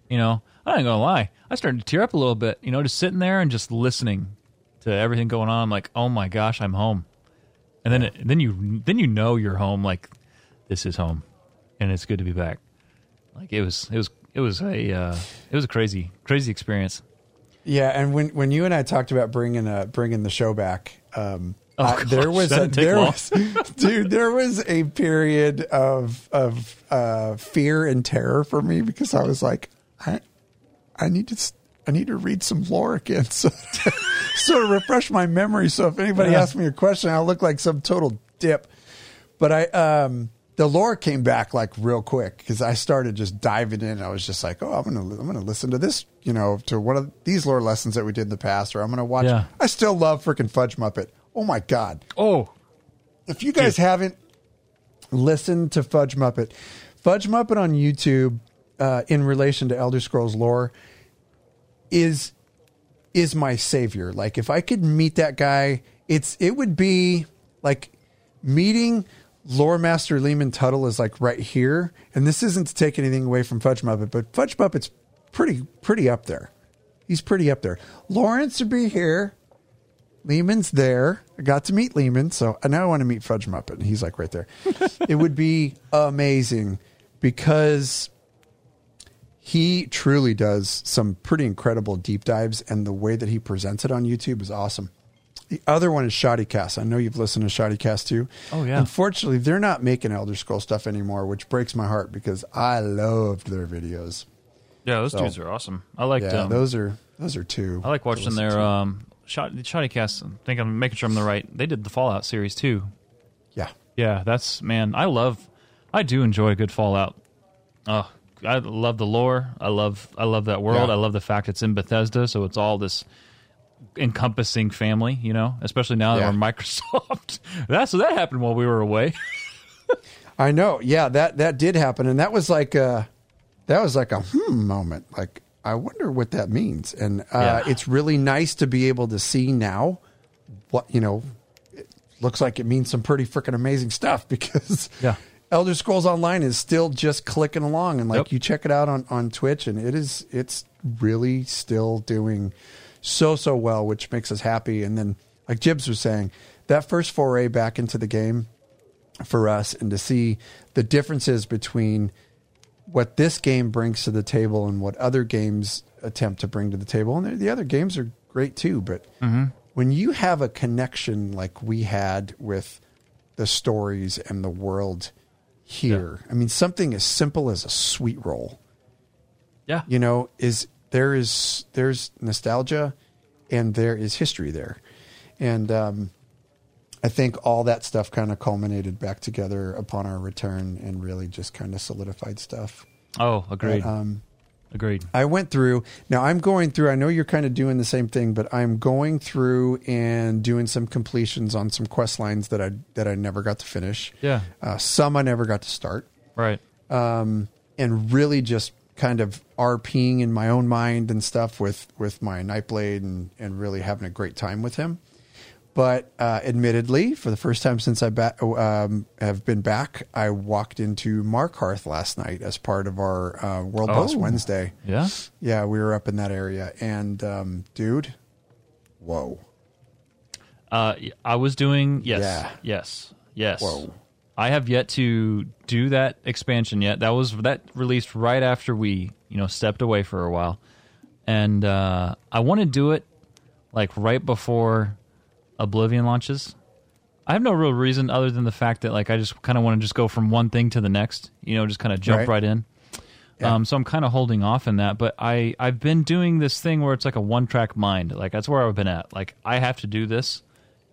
you know i ain't gonna lie i started to tear up a little bit you know just sitting there and just listening to everything going on. I'm like oh my gosh i'm home. And then it, then you then you know you're home like this is home and it's good to be back like it was it was it was a uh, it was a crazy crazy experience Yeah, and when when you and I talked about bringing uh bringing the show back, um, Oh, I- there was a, there long. was <laughs> dude there was a period of of uh, fear and terror for me because I was like I I need to s- I need to read some lore again <laughs> so sort of refresh my memory so if anybody Yeah. asks me a question I'll look like some total dip. But I um the lore came back like real quick because I started just diving in. I was just like, oh, I'm gonna I'm gonna listen to this, you know, to one of these lore lessons that we did in the past, or I'm gonna watch. Yeah. I still love freaking Fudge Muppet. Oh my god! oh If you guys haven't listened to Fudge Muppet, Fudge Muppet on YouTube, uh, in relation to Elder Scrolls lore, is is my savior. Like if I could meet that guy, it's it would be like meeting Lore Master Lehman Tuttle is like right here. And this isn't to take anything away from Fudge Muppet, but Fudge Muppet's pretty pretty up there. He's pretty up there. Lawrence would be here. Lehman's there. I got to meet Lehman, so now I want to meet Fudge Muppet. He's like right there. it would be amazing because he truly does some pretty incredible deep dives, and the way that he presents it on YouTube is awesome. The other one is Shoddycast. I know you've listened to Shoddycast too. Oh, yeah. Unfortunately, they're not making Elder Scroll stuff anymore, which breaks my heart because I loved their videos. yeah those So- dudes are awesome i like yeah, um, those are those are two. I like watching their to. um shot shoddy cast. I think I'm making sure I'm the right. They did the Fallout series too. yeah. Yeah, that's man. I love. I do enjoy a good Fallout. Oh, I love the lore. I love. I love that world. Yeah. I love the fact it's in Bethesda, so it's all this encompassing family. You know, especially now Yeah. that we're <laughs> Microsoft. That's that happened while we were away. <laughs> I know. Yeah, that that did happen, and that was like a that was like a hmm moment. Like I wonder what that means, and uh, Yeah. it's really nice to be able to see now what you know. It looks like it means some pretty freaking amazing stuff <laughs> because Yeah. Elder Scrolls Online is still just clicking along, and like Yep. you check it out on on Twitch, and it is it's really still doing so so well, which makes us happy. And then, like Jibs was saying, that first foray back into the game for us and to see the differences between what this game brings to the table and what other games attempt to bring to the table, and the- the other games are great too. But mm-hmm. when you have a connection like we had with the stories and the world here, I mean, something as simple as a sweet roll Yeah. you know is there is there's nostalgia and there is history there and um, i think all that stuff kind of culminated back together upon our return and really just kind of solidified stuff Oh, agreed. um, agreed. i went through now i'm going through i know you're kind of doing the same thing but i'm going through and doing some completions on some quest lines that i that i never got to finish Yeah. uh, some i never got to start Right. um, and really just kind of RPing in my own mind and stuff with with my Nightblade and and really having a great time with him. But uh, admittedly, for the first time since I ba- um, have been back, I walked into Markarth last night as part of our uh, World Boss Oh. Wednesday. Yeah. Yeah, we were up in that area, and um, dude, whoa, Uh, I was doing yes, Yeah. yes, yes. Whoa. I have yet to do that expansion yet. That was that released right after we, you know, stepped away for a while, and uh, I want to do it like right before Oblivion launches. I have no real reason other than the fact that like I just kind of want to just go from one thing to the next, you know, just kind of jump Right. right, in. Yeah. Um, so I'm kind of holding off in that, but I I've been doing this thing where it's like a one track mind. Like that's where I've been at. Like I have to do this,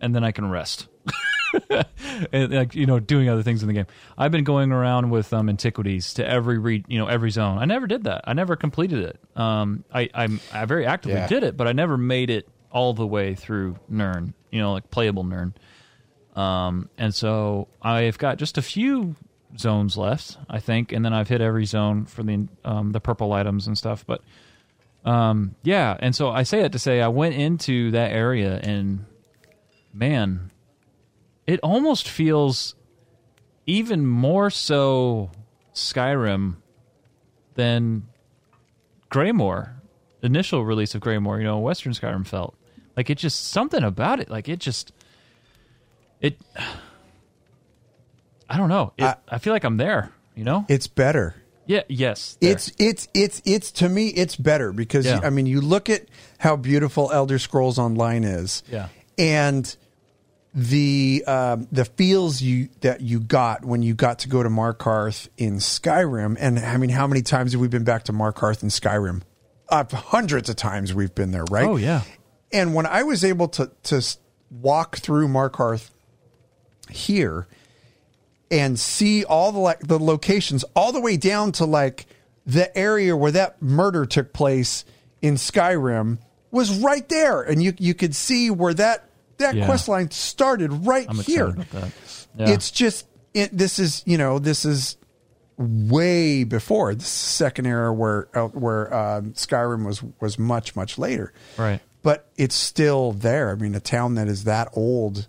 and then I can rest. <laughs> <laughs> and like you know doing other things in the game. I've been going around with um, antiquities to every re- you know every zone. I never did that. I never completed it. Um, I I'm, I very actively Yeah. did it, but I never made it all the way through Nirn. You know, like playable Nirn. Um, and so I've got just a few zones left, I think, and then I've hit every zone for the um, the purple items and stuff. But um, yeah, and so I say that to say I went into that area and man, it almost feels even more so Skyrim than Greymoor. Initial release of Greymoor, you know, Western Skyrim felt like it just something about it. Like it just it. <sighs> I don't know. It, I, I- feel like I'm there. You know? it's better. yeah. Yes. there. It's it's it's it's to me it's better because Yeah. I mean you look at how beautiful Elder Scrolls Online is, Yeah. and the um, the feels you that you got when you got to go to Markarth in Skyrim, and I mean how many times have we been back to Markarth in Skyrim? Uh, hundreds of times we've been there, right? Oh yeah. And when I was able to to walk through Markarth here and see all the like the locations all the way down to like the area where that murder took place in Skyrim was right there and you you could see where that that Yeah. quest line started right I'm here. excited about that. Yeah. It's just it, this is you know this is way before the second era where uh, where um, Skyrim was was much much later. right. But it's still there. I mean, a town that is that old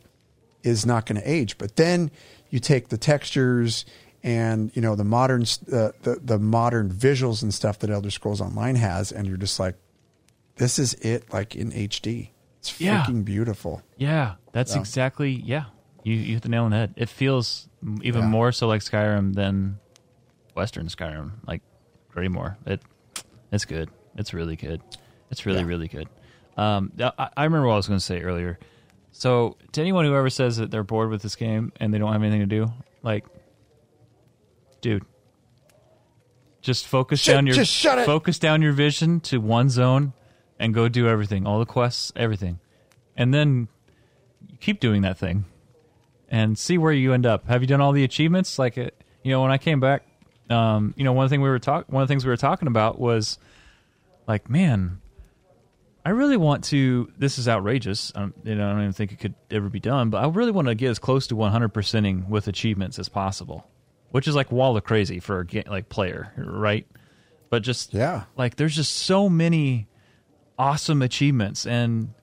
is not going to age. But then you take the textures and you know the modern uh, the the modern visuals and stuff that Elder Scrolls Online has, and you're just like, this is it, like in HD. It's Yeah. freaking beautiful. Yeah, that's Yeah. exactly. Yeah, you you hit the nail on the head. It feels even Yeah. more so like Skyrim than Western Skyrim, like Greymoor. It it's good. It's really good. It's really really good. Um, I, I remember what I was going to say earlier. So to anyone who ever says that they're bored with this game and they don't have anything to do, like, dude, just focus Shut- down your just shut it. focus down your vision to one zone and go do everything, all the quests, everything, and then keep doing that thing and see where you end up. Have you done all the achievements? Like, it, you know, when I came back, um, you know, one thing we were talk, one of the things we were talking about was like, man, I really want to. This is outrageous. I don't, you know, I don't even think it could ever be done. But I really want to get as close to 100 percenting with achievements as possible, which is like wall of crazy for a ga- like player, right? But just Yeah. like there's just so many awesome achievements and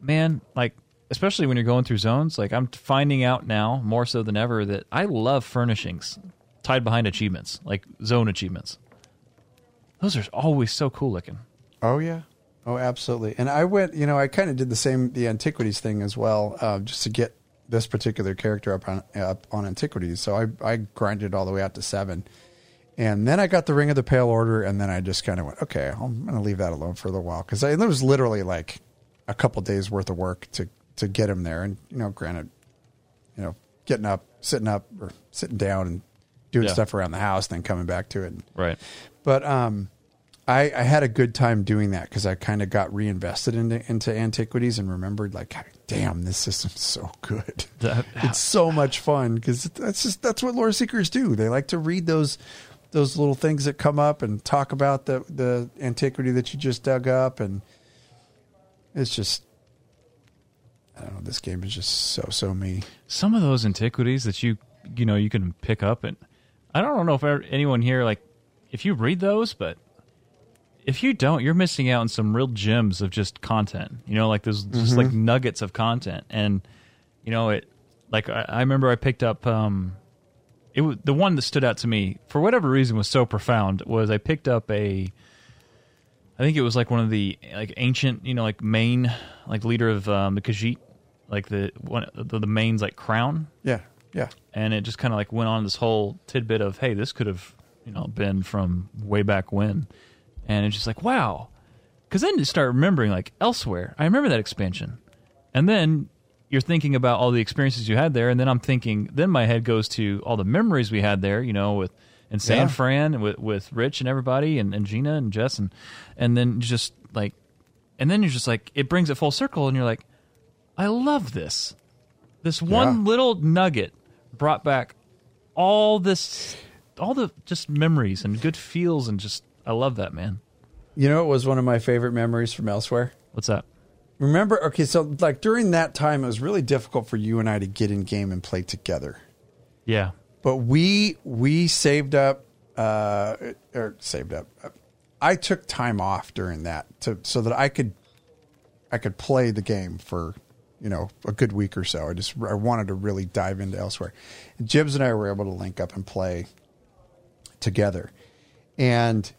man like especially when you're going through zones like i'm finding out now more so than ever that i love furnishings tied behind achievements like zone achievements those are always so cool looking Oh yeah. Oh, absolutely. And I went, you know, I kind of did the same, the antiquities thing as well, uh, just to get this particular character up on up on antiquities. So I I grinded all the way out to seven, And then I got the Ring of the Pale Order, and then I just kind of went, okay, I'm going to leave that alone for a little while because it was literally like a couple days worth of work to to get him there. And you know, granted, you know, getting up, sitting up, or sitting down, and doing Yeah. stuff around the house, then coming back to it. Right. But um, I, I had a good time doing that because I kind of got reinvested into into antiquities and remembered like, damn, this system's so good. That- it's so much fun because that's just that's what lore seekers do. They like to read those those little things that come up and talk about the the antiquity that you just dug up, and it's just. I don't know. This game is just so so me. some of those antiquities that you you know you can pick up and I don't know if anyone here like if you read those, but if you don't, you're missing out on some real gems of just content. You know, like there's just like nuggets of content, and you know it. Like I, I remember I picked up um, it was the one that stood out to me for whatever reason was so profound was I picked up a. I think it was like one of the like ancient, you know, like main like leader of um, the Khajiit, like the one the, the main's like crown, Yeah, yeah, and it just kind of like went on this whole tidbit of hey this could have you know been from way back when. And it's just like wow. Because then you start remembering like Elsweyr. I remember that expansion. And then you're thinking about all the experiences you had there and then i'm thinking then my head goes to all the memories we had there you know with in san Yeah. fran and with, with rich and everybody and, and gina and jess and and then just like and then you're just like it brings it full circle and you're like i love this this one Yeah. little nugget brought back all this all the just memories and good feels and just i love that man You know, it was one of my favorite memories from Elsweyr. what's that Remember, okay, so like during that time, it was really difficult for you and I to get in game and play together. yeah But we we saved up, uh, or saved up. I took time off during that to so that I could I could play the game for you know a good week or so. I just I wanted to really dive into Elsweyr. And Jibs and I were able to link up and play together, and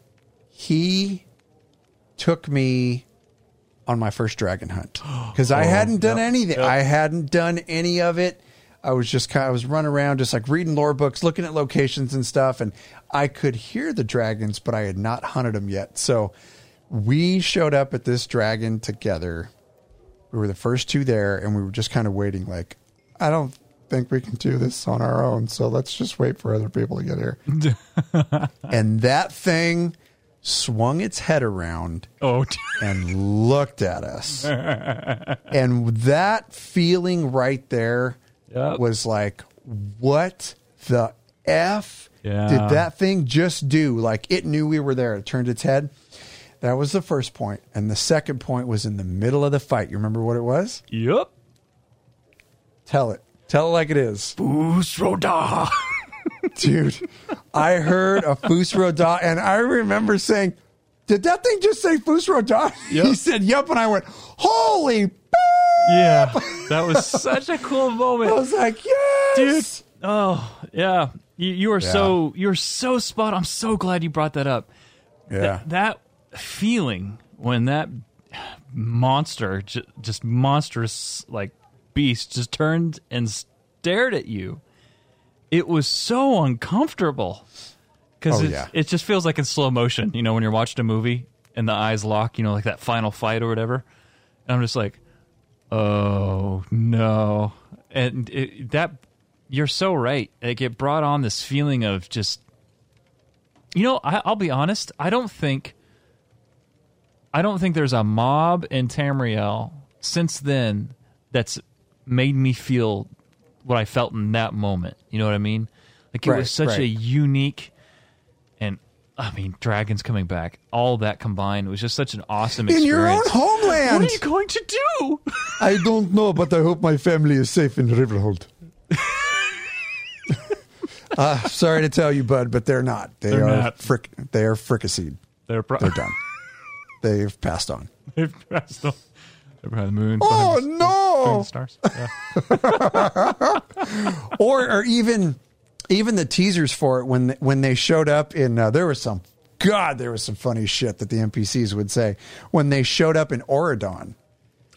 he took me on my first dragon hunt <gasps> because I oh, hadn't done anything. I hadn't done any of it. I was just kind of, I was running around just like reading lore books, looking at locations and stuff, and I could hear the dragons, but I had not hunted them yet. So we showed up at this dragon together. We were the first two there, and we were just kind of waiting. Like, I don't think we can do this on our own, so let's just wait for other people to get here. <laughs> and that thing swung its head around oh <laughs> and looked at us. <laughs> and that feeling right there Yep. was like, what the F Yeah. did that thing just do? Like it knew we were there. It turned its head. That was the first point. And the second point was in the middle of the fight. You remember what it was? yep Tell it. Tell it like it is. Usroda. <laughs> Dude, I heard a Fus Ro Dah and I remember saying, did that thing just say Fus Ro Dah? <laughs> Yep. He said, yep. And I went, holy yeah that was <laughs> such a cool moment I was like, yes, dude. Oh yeah, you, you are so you're so spot. I'm so glad you brought that up. Yeah. Th- that feeling when that monster, j- just monstrous like beast, just turned and stared at you. It was so uncomfortable because Oh, it, yeah. it just feels like in slow motion. You know, when you're watching a movie and the eyes lock. You know, like that final fight or whatever. And I'm just like, oh no, and it, that you're so right. Like it brought on this feeling of just, you know, I, I'll be honest. I don't think, I don't think there's a mob in Tamriel since then that's made me feel what I felt in that moment. You know what I mean? Like it Right, was such a unique, and I mean, dragons coming back, all that combined was just such an awesome in experience. your own homeland. What are you going to do? <laughs> I don't know, but I hope my family is safe in Riverhold. <laughs> uh, sorry to tell you, bud, but they're not. They They're are not. frick. They are fricasseed. They're, pro- They're done. <laughs> They've passed on. They've passed the, behind the moon. Oh the, no! the stars. Yeah. <laughs> or or even even the teasers for it when when they showed up in uh, there was some God there was some funny shit that the NPCs would say when they showed up in Oridon.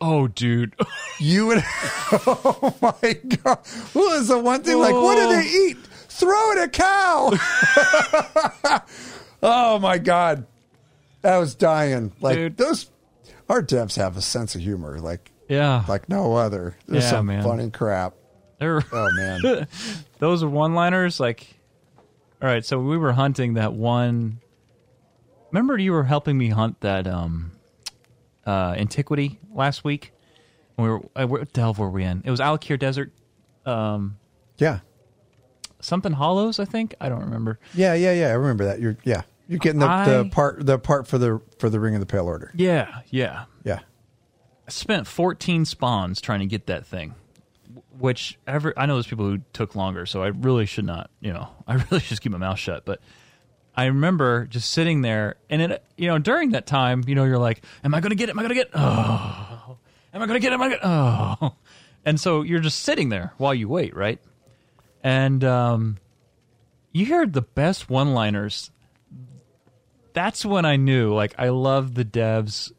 Oh, dude. <laughs> You would <laughs> oh my god! What is the one thing like? What do they eat? throwing a cow. oh my god, I was dying. Like Dude. those, our devs have a sense of humor, like Yeah. like no other. There's Yeah, some man. funny crap. They're- Oh man, <laughs> those are one liners like all right so we were hunting that one remember you were helping me hunt that um uh antiquity last week we were uh, what delve were we in it was Alik'r desert yeah, something hollows i think i don't remember yeah, yeah, yeah. I remember that. You're yeah, you're getting the, I- the part the part for the for the Ring of the Pale Order. yeah yeah Yeah, i spent 14 spawns trying to get that thing which ever i know there's people who took longer so i really should not you know <laughs> i really should just keep my mouth shut but I remember just sitting there, and it, you know, during that time, you know, you're like, "Am I going to get it? Am I going to get? It? Oh, am I going to get it? Am I going? to Oh, <laughs> and so you're just sitting there while you wait, right? And um, you hear the best one-liners. That's when I knew, like, I love the devs'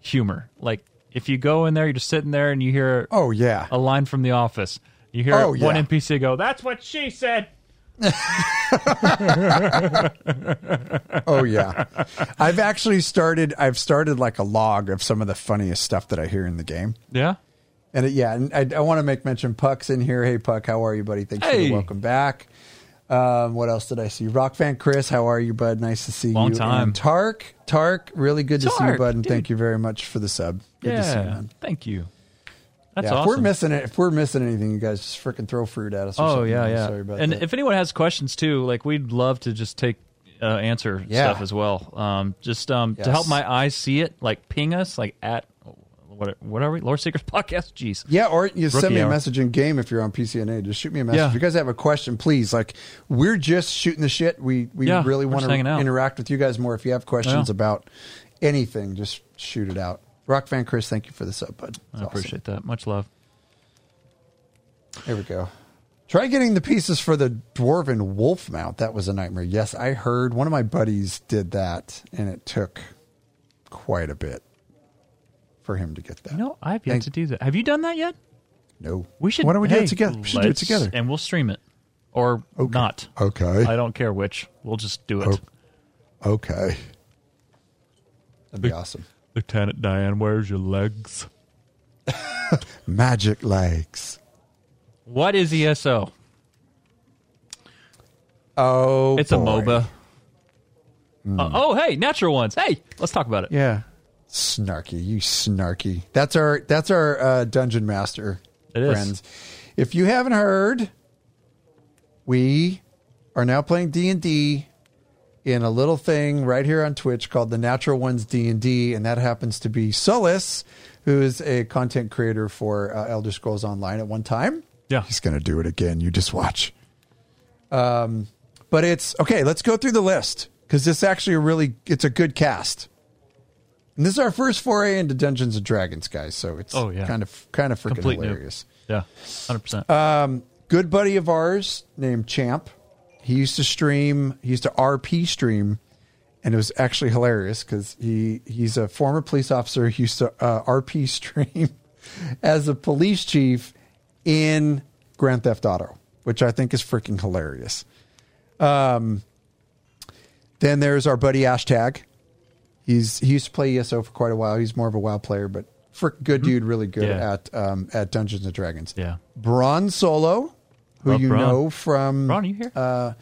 humor. Like, if you go in there, you're just sitting there, and you hear Oh yeah. a line from The Office. You hear Oh, one yeah. NPC go, "That's what she said." <laughs> Oh yeah. I've actually started. I've started like a log of some of the funniest stuff that I hear in the game. Yeah. And it, yeah, and I, I want to make mention Puck's in here. Hey Puck, how are you, buddy? Thanks for Hey. the welcome back. Um, what else did I see? Rock fan Chris, how are you, bud? Nice to see you. Long you. time. And Tark, Tark, really good to see you, bud, and dude. thank you very much for the sub. Good to see you, Yeah, man. thank you. That's yeah, awesome. if we're missing it, if we're missing anything, you guys just freaking throw fruit at us. Or oh something. yeah, I'm yeah. Sorry about and that. if anyone has questions too, like we'd love to just take uh, answer Yeah. stuff as well. Um, just um, Yes. to help my eyes see it, like ping us, like at what what are we? Lore Seekers <laughs> podcast. Jeez. Yeah, or you send Rookie me a message in game if you're on PCNA. Just shoot me a message. Yeah. If you guys have a question, please. Like, we're just shooting the shit. We we Yeah, really want to interact with you guys more. If you have questions Yeah. about anything, just shoot it out. Rock fan Chris, thank you for the sub, bud. It's I awesome. appreciate that. Much love. Here we go. Try getting the pieces for the dwarven wolf mount. That was a nightmare. Yes, I heard one of my buddies did that, and it took quite a bit for him to get that. No, I've yet Thank- to do that. Have you done that yet? no, We should. Why don't we do it together? We should do it together. and we'll stream it, or Okay. not. Okay. I don't care which. We'll just do it. Oh. Okay. That'd be awesome. Lieutenant Diane, where's your legs? <laughs> Magic legs. What is ESO? Oh, It's a boy. MOBA. Uh, oh, hey, natural ones. Hey, let's talk about it. Yeah. Snarky, you snarky. That's our that's our uh, dungeon master It is. friends. If you haven't heard, we are now playing D and D in a little thing right here on Twitch called the Natural Ones D and D, and that happens to be Solus, who is a content creator for uh, Elder Scrolls Online at one time. Yeah. He's going to do it again. You just watch. Um, but it's okay. Let's go through the list because this actually a really it's a good cast. And this is our first foray into Dungeons and Dragons, guys. So it's Oh, yeah. kind of kind of freaking Complete hilarious. Yeah, hundred percent. Um, good buddy of ours named Champ. He used to stream. He used to RP stream, and it was actually hilarious because he he's a former police officer. He used to uh, RP <laughs> stream as a police chief in Grand Theft Auto, which I think is freaking hilarious. Um, then there's our buddy Ashtag. He's he used to play ESO for quite a while. He's more of a WoW player, but frick good dude, really good Mm-hmm. Yeah. at um, at Dungeons and Dragons. Yeah. Braun Solo, who Love you Braun. know from Ron, are you here? uh,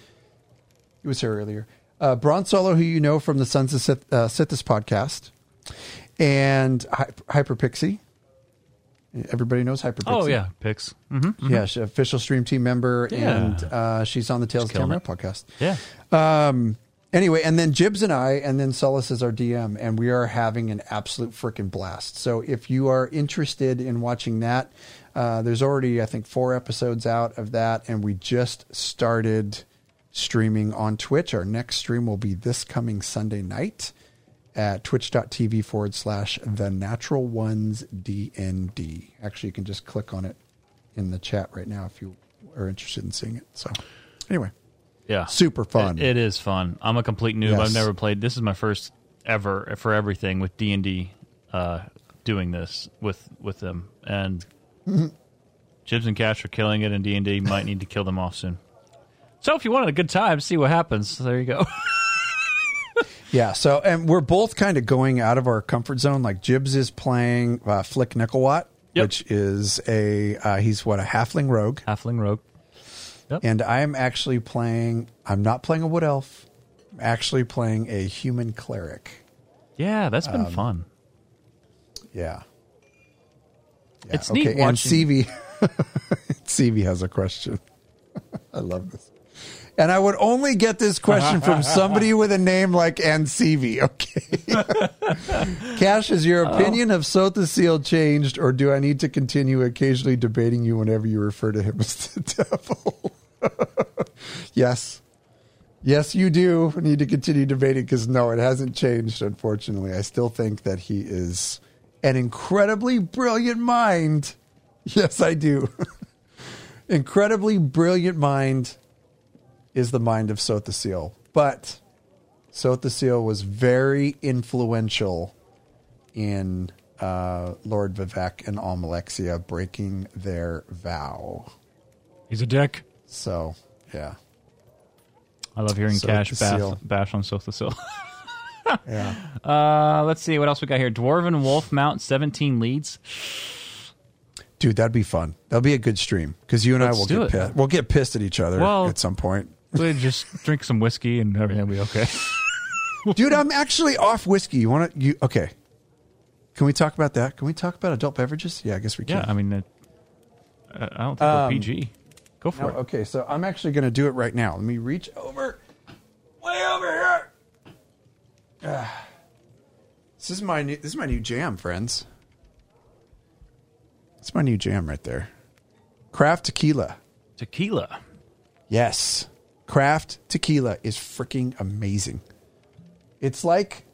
he was here earlier. Uh, Braun Solo, who you know from the Sons of Sith, uh, Sithis podcast, and Hy- Hyperpixie. Everybody knows Hyperpixie. oh yeah, picks. hmm yeah, she's official stream team member, Yeah. and uh, she's on the Tales of killing Tamara podcast. Yeah. Um, anyway, and then Jibs and I, and then Solus is our DM, and we are having an absolute freaking blast. So if you are interested in watching that, uh, there's already, I think, four episodes out of that, and we just started streaming on Twitch. Our next stream will be this coming Sunday night at twitch.tv forward slash the natural ones DND. Actually, you can just click on it in the chat right now if you are interested in seeing it. So, anyway. Yeah. Super fun. It- it is fun. I'm a complete noob. Yes. I've never played. This is my first ever for everything with D and D. Uh, doing this with with them and Mm-hmm. Jibs and Cash are killing it, and D and D might need to kill them off soon. So if you wanted a good time, see what happens. There you go. <laughs> Yeah. So, and we're both kind of going out of our comfort zone. Like Jibs is playing uh, Flick Nickelwatt, Yep. which is a uh, he's what a halfling rogue, Halfling rogue. And I'm actually playing. I'm not playing a wood elf. I'm actually playing a human cleric. Yeah, that's been um, fun. Yeah. Yeah, It's neat And watching- CV, CV <laughs> has a question. <laughs> I love this. And I would only get this question from somebody with a name like Ancv. Okay. <laughs> Cash, has your opinion of Sotha Sil changed, or do I need to continue occasionally debating you whenever you refer to him as the <laughs> devil? <laughs> yes. Yes, you do need to continue debating because no, it hasn't changed, unfortunately. I still think that he is an incredibly brilliant mind. Yes, I do. incredibly brilliant mind is the mind of Sotha Sil. But Sotha Sil was very influential in uh, Lord Vivec and Almalexia breaking their vow. He's a dick. So, yeah. I love hearing So Cash bash, bash on Sotha Sil. <laughs> Yeah. Uh, let's see what else we got here. Dwarven Wolf Mount, 17 leads. Dude, that'd be fun. That'll be a good stream because you and Let's I will get pissed. We'll get pissed at each other Well- at some point. We just drink some whiskey and everything will be okay. Dude, I'm actually off whiskey. You want to? You okay? Can we talk about that? Can we talk about adult beverages? Yeah, I guess we can. Yeah, I mean, uh, I don't think Um, we're PG. Go for No, it. okay, so I'm actually going to do it right now. Let me reach over, way over here. Ah. this is my new, this is my new jam, friends. It's my new jam right there. Craft tequila. Tequila. Yes, craft tequila is freaking amazing. It's like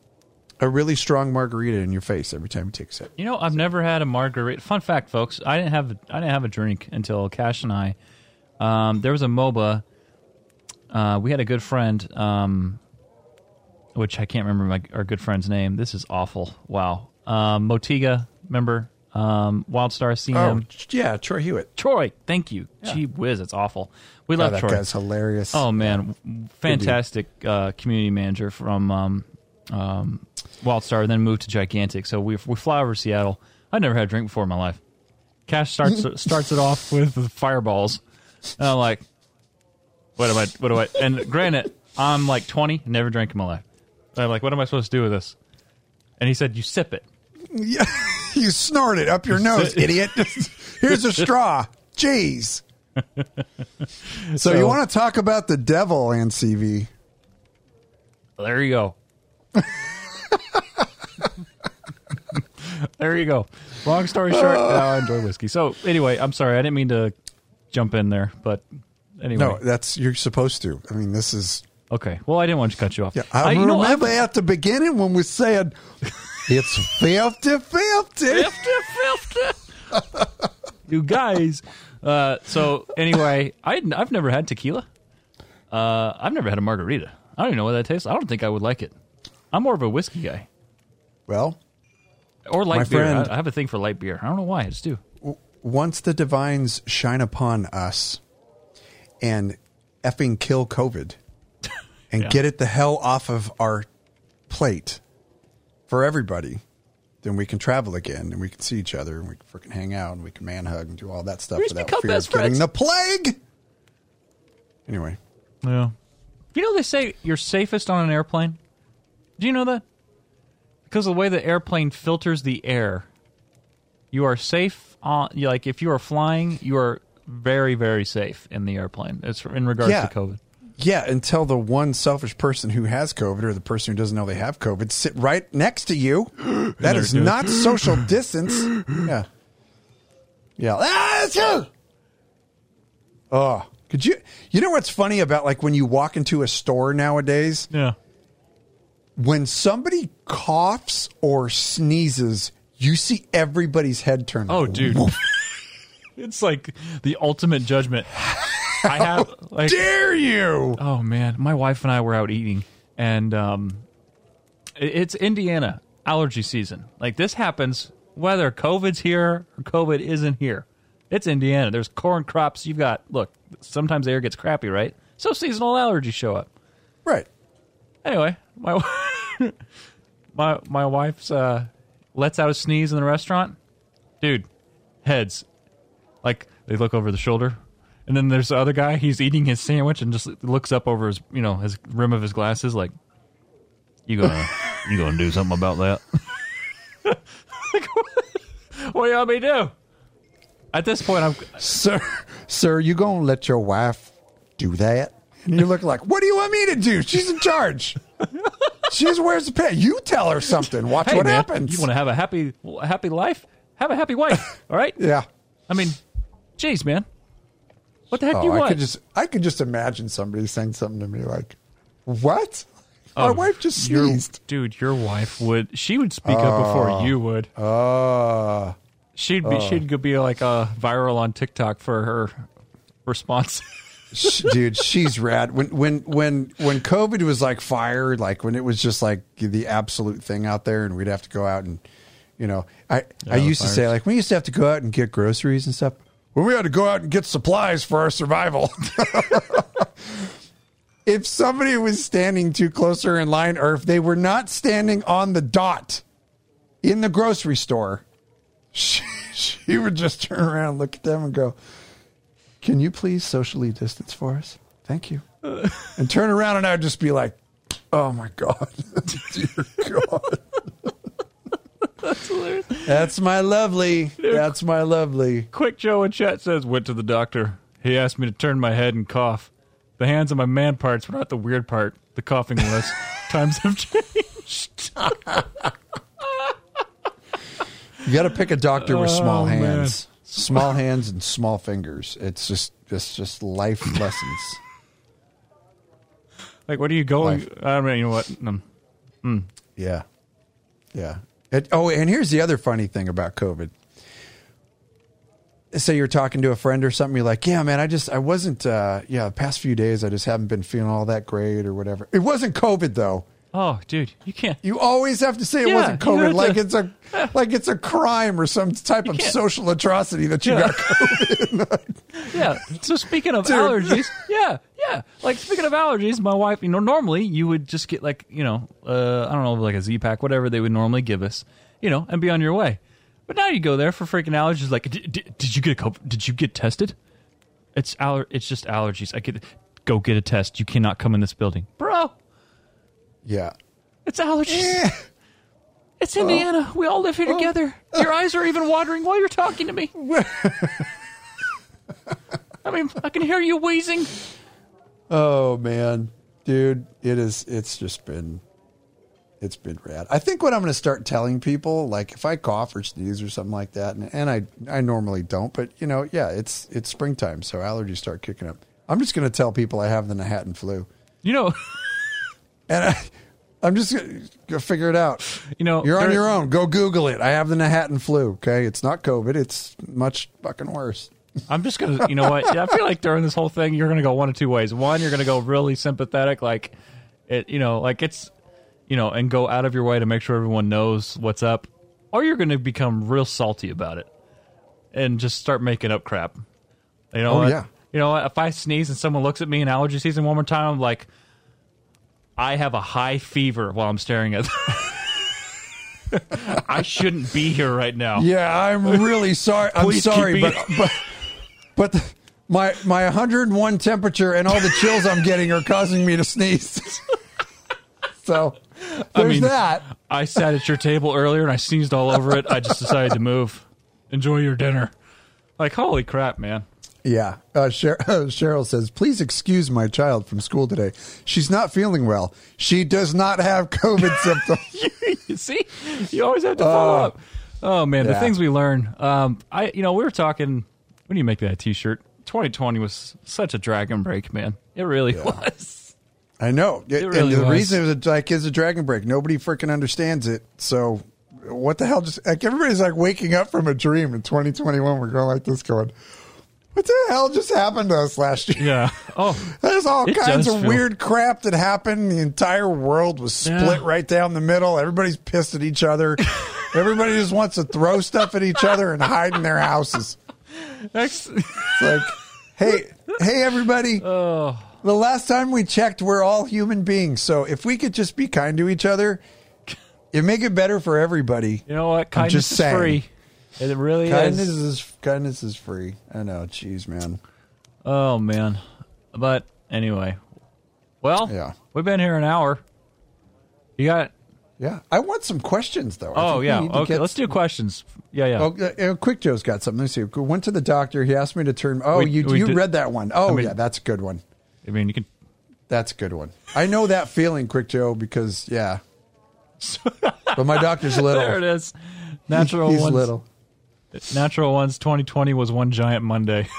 a really strong margarita in your face every time you take a sip. You know, I've never had a margarita. Fun fact, folks, I didn't have I didn't have a drink until Cash and I. Um, there was a MOBA. Uh, we had a good friend, um, which I can't remember my, our good friend's name. This is awful. Wow, um, Motiga, remember um, Wildstar CM. Oh, yeah, Troy Hewitt. Troy, thank you. Gee whiz, it's awful. We God, love that Troy. guy's hilarious. Oh man, fantastic uh, community manager from um, um, Wildstar, then moved to Gigantic. So we we fly over Seattle. I never had a drink before in my life. Cash starts <laughs> starts it off with fireballs, and I'm like, "What am I? What do I?" And granted, I'm like 20, never drank in my life. I'm like, "What am I supposed to do with this?" And he said, "You sip it." <laughs> Yeah, <laughs> you snort it up your nose, <laughs> idiot. Here's a straw. Jeez. So, you want to talk about the devil and CV? There you go. <laughs> there you go. Long story short, uh. now I enjoy whiskey. So anyway, I'm sorry, I didn't mean to jump in there, but anyway. No, that's you're supposed to. I mean, this is. Okay. Well, I didn't want to cut you off. Yeah, I, know, remember I've- at the beginning when we said it's fifty fifty. <laughs> you guys. Uh, so anyway, I I've never had tequila. Uh, I've never had a margarita. I don't even know what that tastes. I don't think I would like it. I'm more of a whiskey guy Well, or light beer. friend- I, I have a thing for light beer. I don't know why. I just do. once the divines shine upon us and effing kill COVID <laughs> and Yeah. get it the hell off of our plate for everybody, then we can travel again and we can see each other and we can freaking hang out and we can man hug and do all that stuff We without fear best of getting the plague. Anyway, Yeah. You know they say you're safest on an airplane. Do you know that? Because of the way the airplane filters the air, you are safe on. you- Like if you are flying, you are very very safe in the airplane. It's in regards Yeah. to COVID. Yeah, until the one selfish person who has COVID or the person who doesn't know they have COVID sit right next to you. <gasps> That is not social <gasps> distance. Yeah. Yeah. Ah! Oh, could you? You know what's funny about like when you walk into a store nowadays? Yeah. When somebody coughs or sneezes, you see everybody's head turn. Oh, dude. <laughs> it's like the ultimate judgment. <laughs> I have like Dare you? Oh man, my wife and I were out eating, and um, it- it's Indiana allergy season. Like this happens whether COVID's here or COVID isn't here. It's Indiana. There's corn crops. You've got look. Sometimes the air gets crappy, right? So seasonal allergies show up. Right. Anyway, my <laughs> my my wife's uh, lets out a sneeze in the restaurant. Dude, heads like they look over the shoulder, and then there's the other guy. He's eating his sandwich and just looks up over his you know his rim of his glasses like, you gonna <laughs> you gonna do something about that? like, <laughs> what do you want me to do? At this point, I'm Sir, sir, you going to let your wife do that? And you look like, what do you want me to do? She's in charge. She's wears the pay. You tell her something. Watch hey what man, happens. you want to have a happy a happy life? Have a happy wife. All right. yeah. I mean, jeez, man. What the heck do you Oh, I could just, I could just imagine somebody saying something to me like, "What? My Oh, wife just your- sneezed." dude, your wife would. She would speak up before you would. Uh, She'd be. She'd be like a viral on TikTok for her response. <laughs> dude, she's rad. When when when when COVID was like fire, like when it was just like the absolute thing out there, and we'd have to go out and, you know, I I the used to say like we used to have to go out and get groceries and stuff. When we had to go out and get supplies for our survival. <laughs> if somebody was standing too close to in line, or if they were not standing on the dot in the grocery store, she, <laughs> she would just turn around, look at them, and go, Can you please socially distance for us? Thank you. <laughs> And turn around, and I'd just be like, Oh my God. Dear God. That's my lovely. That's my lovely. Quick Joe in chat says went to the doctor. He asked me to turn my head and cough. The hands on my man parts were not the weird part. The coughing was. <laughs> Times have changed. You got to pick a doctor with small Oh, man. hands, small hands and small fingers. It's just, it's just life lessons. Like, what are you going? Life. I mean, you know what? Um, Yeah, yeah. It, oh, and here's the other funny thing about COVID. Say you're talking to a friend or something, you're like, "Yeah, man, I just, I wasn't, uh, yeah, the past few days, I just haven't been feeling all that great or whatever." It wasn't COVID though. Oh, dude, you can't. You always have to say it Yeah, wasn't COVID, like to- it's a, <laughs> like it's a crime or some type of can't- social atrocity that you Yeah. got COVID. <laughs> Yeah. So speaking of Dude. allergies, <laughs> yeah, yeah. Like speaking of allergies, my wife, you know, normally you would just get like, you know, uh, I don't know, like a Z pack, whatever they would normally give us, you know, and be on your way. But now you go there for freaking allergies. Like, did, did, did you get a, COVID- did you get tested? It's aller, it's just allergies. I get go get a test. You cannot come in this building, bro. Yeah. It's allergies. Eh. It's Indiana. we all live here together. Your eyes are even watering while you're talking to me. I mean, I can hear you wheezing. Oh man, dude, it is. It's just been, it's been rad. I think what I'm going to start telling people, like if I cough or sneeze or something like that, and, and I I normally don't, but you know, yeah, it's it's springtime, so allergies start kicking up. I'm just going to tell people I have the Manhattan flu, You know, <laughs> and I, I'm just going to figure it out. you know, You're on there- your own. Go Google it. I have the Manhattan flu. Okay, it's not COVID. It's much fucking worse. I'm just gonna, you know what? I feel like during this whole thing, you're gonna go one of two ways. One, you're gonna go really sympathetic, like it, you know, like it's, you know, and go out of your way to make sure everyone knows what's up, or you're gonna become real salty about it and just start making up crap. You know, Oh, what? yeah. You know, what? if I sneeze and someone looks at me in allergy season one more time, I'm like, I have a high fever while I'm staring at. <laughs> I shouldn't be here right now. Yeah, I'm really sorry. I'm sorry, but but but the, my my 101 temperature and all the chills I'm getting are causing me to sneeze. <laughs> so there's I mean, that. I sat at your table earlier and I sneezed all over it. I just decided to move. Enjoy your dinner. Like, holy crap, man. Yeah. Uh, Sher- <laughs> Cheryl says, "Please excuse my child from school today. She's not feeling well. She does not have <laughs> COVID <laughs> symptoms." you see? You always have to follow Uh, up. Oh, man. The things we learn. Um, I, you know, we were talking, when do you make that t shirt? 2020 was such a dragon break, man. It really was. I know. It and really the was. reason it was like is a dragon break. Nobody freaking understands it. So what the hell just like everybody's like waking up from a dream in 2021. We're going like this going, what the hell just happened to us last year? Yeah. Oh, <laughs> There's all It kinds does of feel- weird crap that happened. The entire world was split Yeah. right down the middle. Everybody's pissed at each other. <laughs> Everybody just wants to throw stuff at each other and hide in their houses. next. It's like, hey, hey, everybody. <laughs> Oh. The last time we checked, we're all human beings. So if we could just be kind to each other, it make it better for everybody. You know what? Kindness just is saying. free. It really Kindness is. is kindness is free. I know. Jeez, man. Oh man. But anyway. Well, Yeah. we've been here an hour. You got Yeah, I want some questions though. I Oh we yeah. need to Okay, get- let's do questions. Yeah, yeah. Oh, uh, uh, Quick Joe's got something. Let's see. Went to the doctor. He asked me to turn. Oh, We- you we you did- read that one. Oh I mean- yeah, that's a good one. I mean, you can That's a good one. I know that feeling, Quick Joe, because yeah. <laughs> but my doctor's little. There it is. Natural <laughs> He's ones. little. Natural ones 2020 was one giant Monday. <laughs>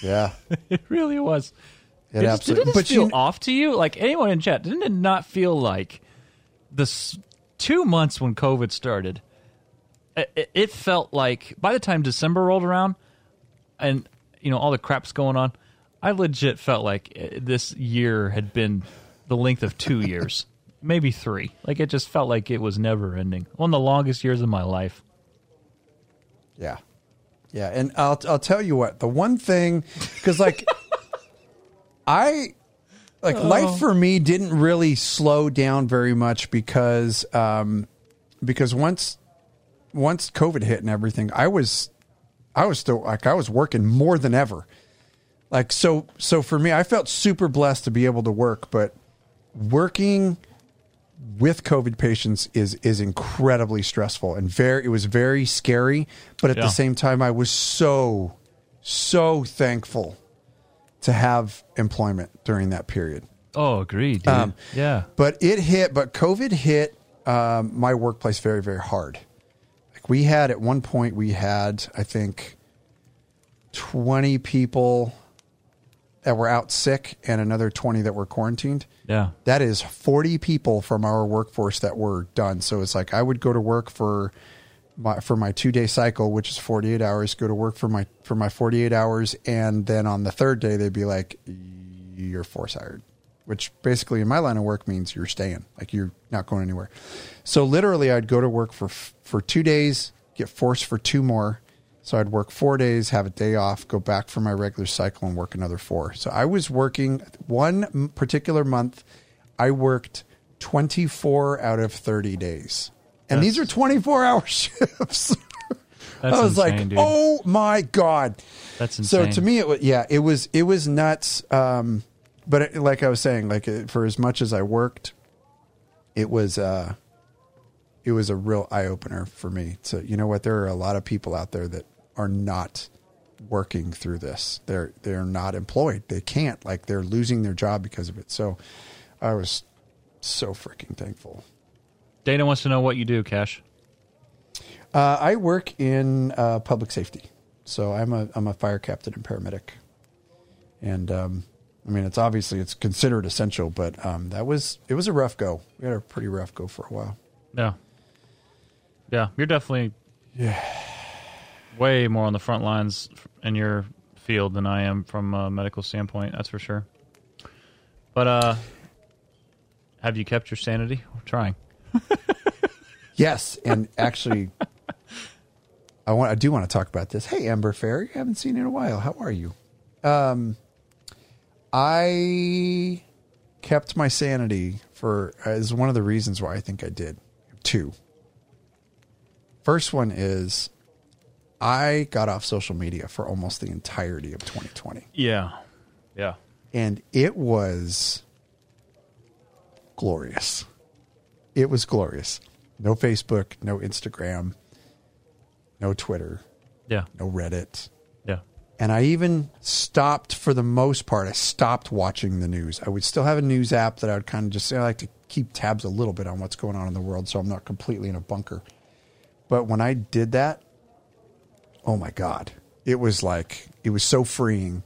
Yeah, it really was. it It just- absolutely. Did it just but feel you, off to you? Like anyone in chat, didn't it not feel like the two months when COVID started? It, it- it felt like by the time December rolled around, and you know all the crap's going on, I legit felt like this year had been the length of two years, <laughs> maybe three. Like it just felt like it was never ending. One of the longest years of my life. Yeah, yeah, and I'll I'll tell you what. The one thing, because like, <laughs> I like Oh. life for me didn't really slow down very much because um because once once COVID hit and everything, I was I was still like I was working more than ever. Like so so for me, I felt super blessed to be able to work, but working with COVID patients is is incredibly stressful and very it was very scary, but at Yeah. the same time I was so so thankful to have employment during that period. Oh, agreed. Um, yeah. But it hit, but COVID hit um, my workplace very, very hard. Like we had at one point, we had, I think, 20 people that were out sick and another 20 that were quarantined. Yeah. That is 40 people from our workforce that were done. So it's like I would go to work for my for my 2-day cycle, which is 48 hours, go to work for my for my 48 hours and then on the third day they'd be like you're force hired, which basically in my line of work means you're staying, like you're not going anywhere. So literally I'd go to work for for 2 days, get forced for two more. So I'd work 4 days, have a day off, go back for my regular cycle and work another 4. So I was working one particular month I worked 24 out of 30 days. And these are 24 hour <laughs> shifts. That's I was like, dude. "Oh my god!" That's So to me, it was yeah, it was it was nuts. Um, but it, like I was saying, like it, for as much as I worked, it was uh, it was a real eye opener for me. So you know what, there are a lot of people out there that are not working through this. They're they're not employed. They can't like they're losing their job because of it. So I was so freaking thankful. Dana wants to know what you do, Cash. Uh, I work in uh, public safety, so I'm a I'm a fire captain and paramedic, and um, I mean it's obviously it's considered essential, but um, that was it was a rough go. We had a pretty rough go for a while. Yeah. Yeah, you're definitely Yeah, way more on the front lines in your field than I am from a medical standpoint. That's for sure. But uh, have you kept your sanity? We're trying. <laughs> yes, and actually, I want I do want to talk about this. Hey, Amber Fair, you haven't seen you in a while. How are you? Um, I kept my sanity for is one of the reasons why I think I did two. First one is I got off social media for almost the entirety of 2020 Yeah. Yeah. and it was glorious. It was glorious. No Facebook, no Instagram, no Twitter, Yeah. no Reddit. Yeah. And I even stopped for the most part. I stopped watching the news. I would still have a news app that I would kind of just say I like to keep tabs a little bit on what's going on in the world so I'm not completely in a bunker. But when I did that, oh my God, it was like, it was so freeing.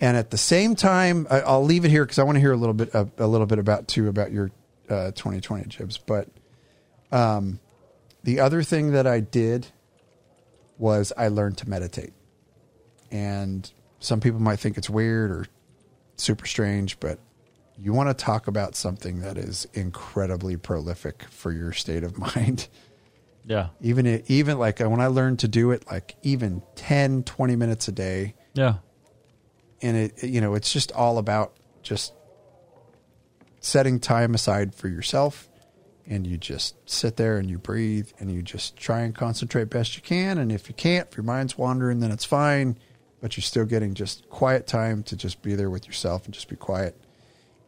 And at the same time, I, I'll leave it here because I want to hear a little bit, a, a little bit about too about your uh, 2020 jibs. But um, the other thing that I did was I learned to meditate. And some people might think it's weird or super strange, but you want to talk about something that is incredibly prolific for your state of <laughs> mind. Yeah. even it, even like when I learned to do it, like even 10, 20 minutes a day, Yeah. and it, you know, it's just all about just setting time aside for yourself and you just sit there and you breathe and you just try and concentrate best you can. And if you can't, if your mind's wandering, then it's fine. But you're still getting just quiet time to just be there with yourself and just be quiet.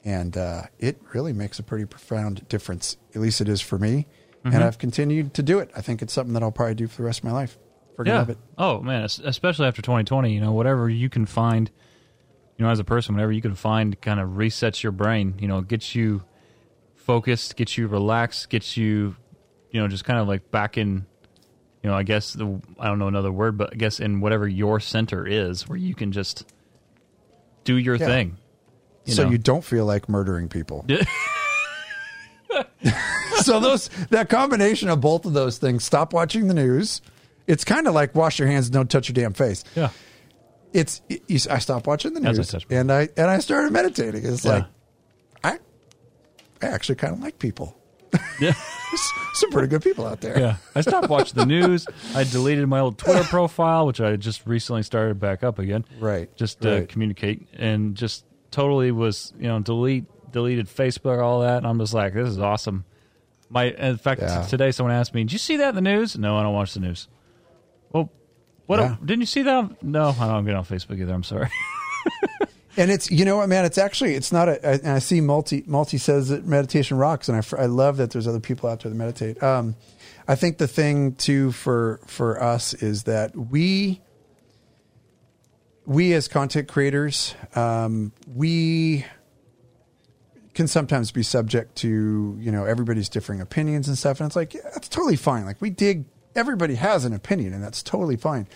And uh, it really makes a pretty profound difference. At least it is for me. Mm-hmm. And I've continued to do it. I think it's something that I'll probably do for the rest of my life. Freaking yeah. it. Oh man, especially after 2020, you know, whatever you can find, you know, as a person, whatever you can find, kind of resets your brain. You know, gets you focused, gets you relaxed, gets you, you know, just kind of like back in, you know, I guess the I don't know another word, but I guess in whatever your center is, where you can just do your Yeah. thing. You so know? you don't feel like murdering people. <laughs> <laughs> so those that combination of both of those things. Stop watching the news. It's kind of like wash your hands and don't touch your damn face. yeah. It's it- you, I stopped watching the As I news and I and I started meditating. It's Yeah. like I I actually kind of like people. <laughs> Yeah. Some pretty good people out there. Yeah. I stopped watching the news. I deleted my old Twitter profile, which I just recently started back up again. Right, Just to right. communicate and just totally was, you know, delete deleted Facebook, all that. And I'm just like, this is awesome. My in fact Yeah. today someone asked me, Did you see that in the news? No, I don't watch the news. Well what Yeah. didn't you see that? No, I don't get on Facebook either. I'm sorry. <laughs> And it's you know what man, it's actually it's not a. I- And I see multi multi says that meditation rocks, and I I love that there's other people out there that meditate. Um, I think the thing too for for us is that we we as content creators um, we can sometimes be subject to you know everybody's differing opinions and stuff and it's like yeah, that's totally fine. Like we dig everybody has an opinion and that's totally fine.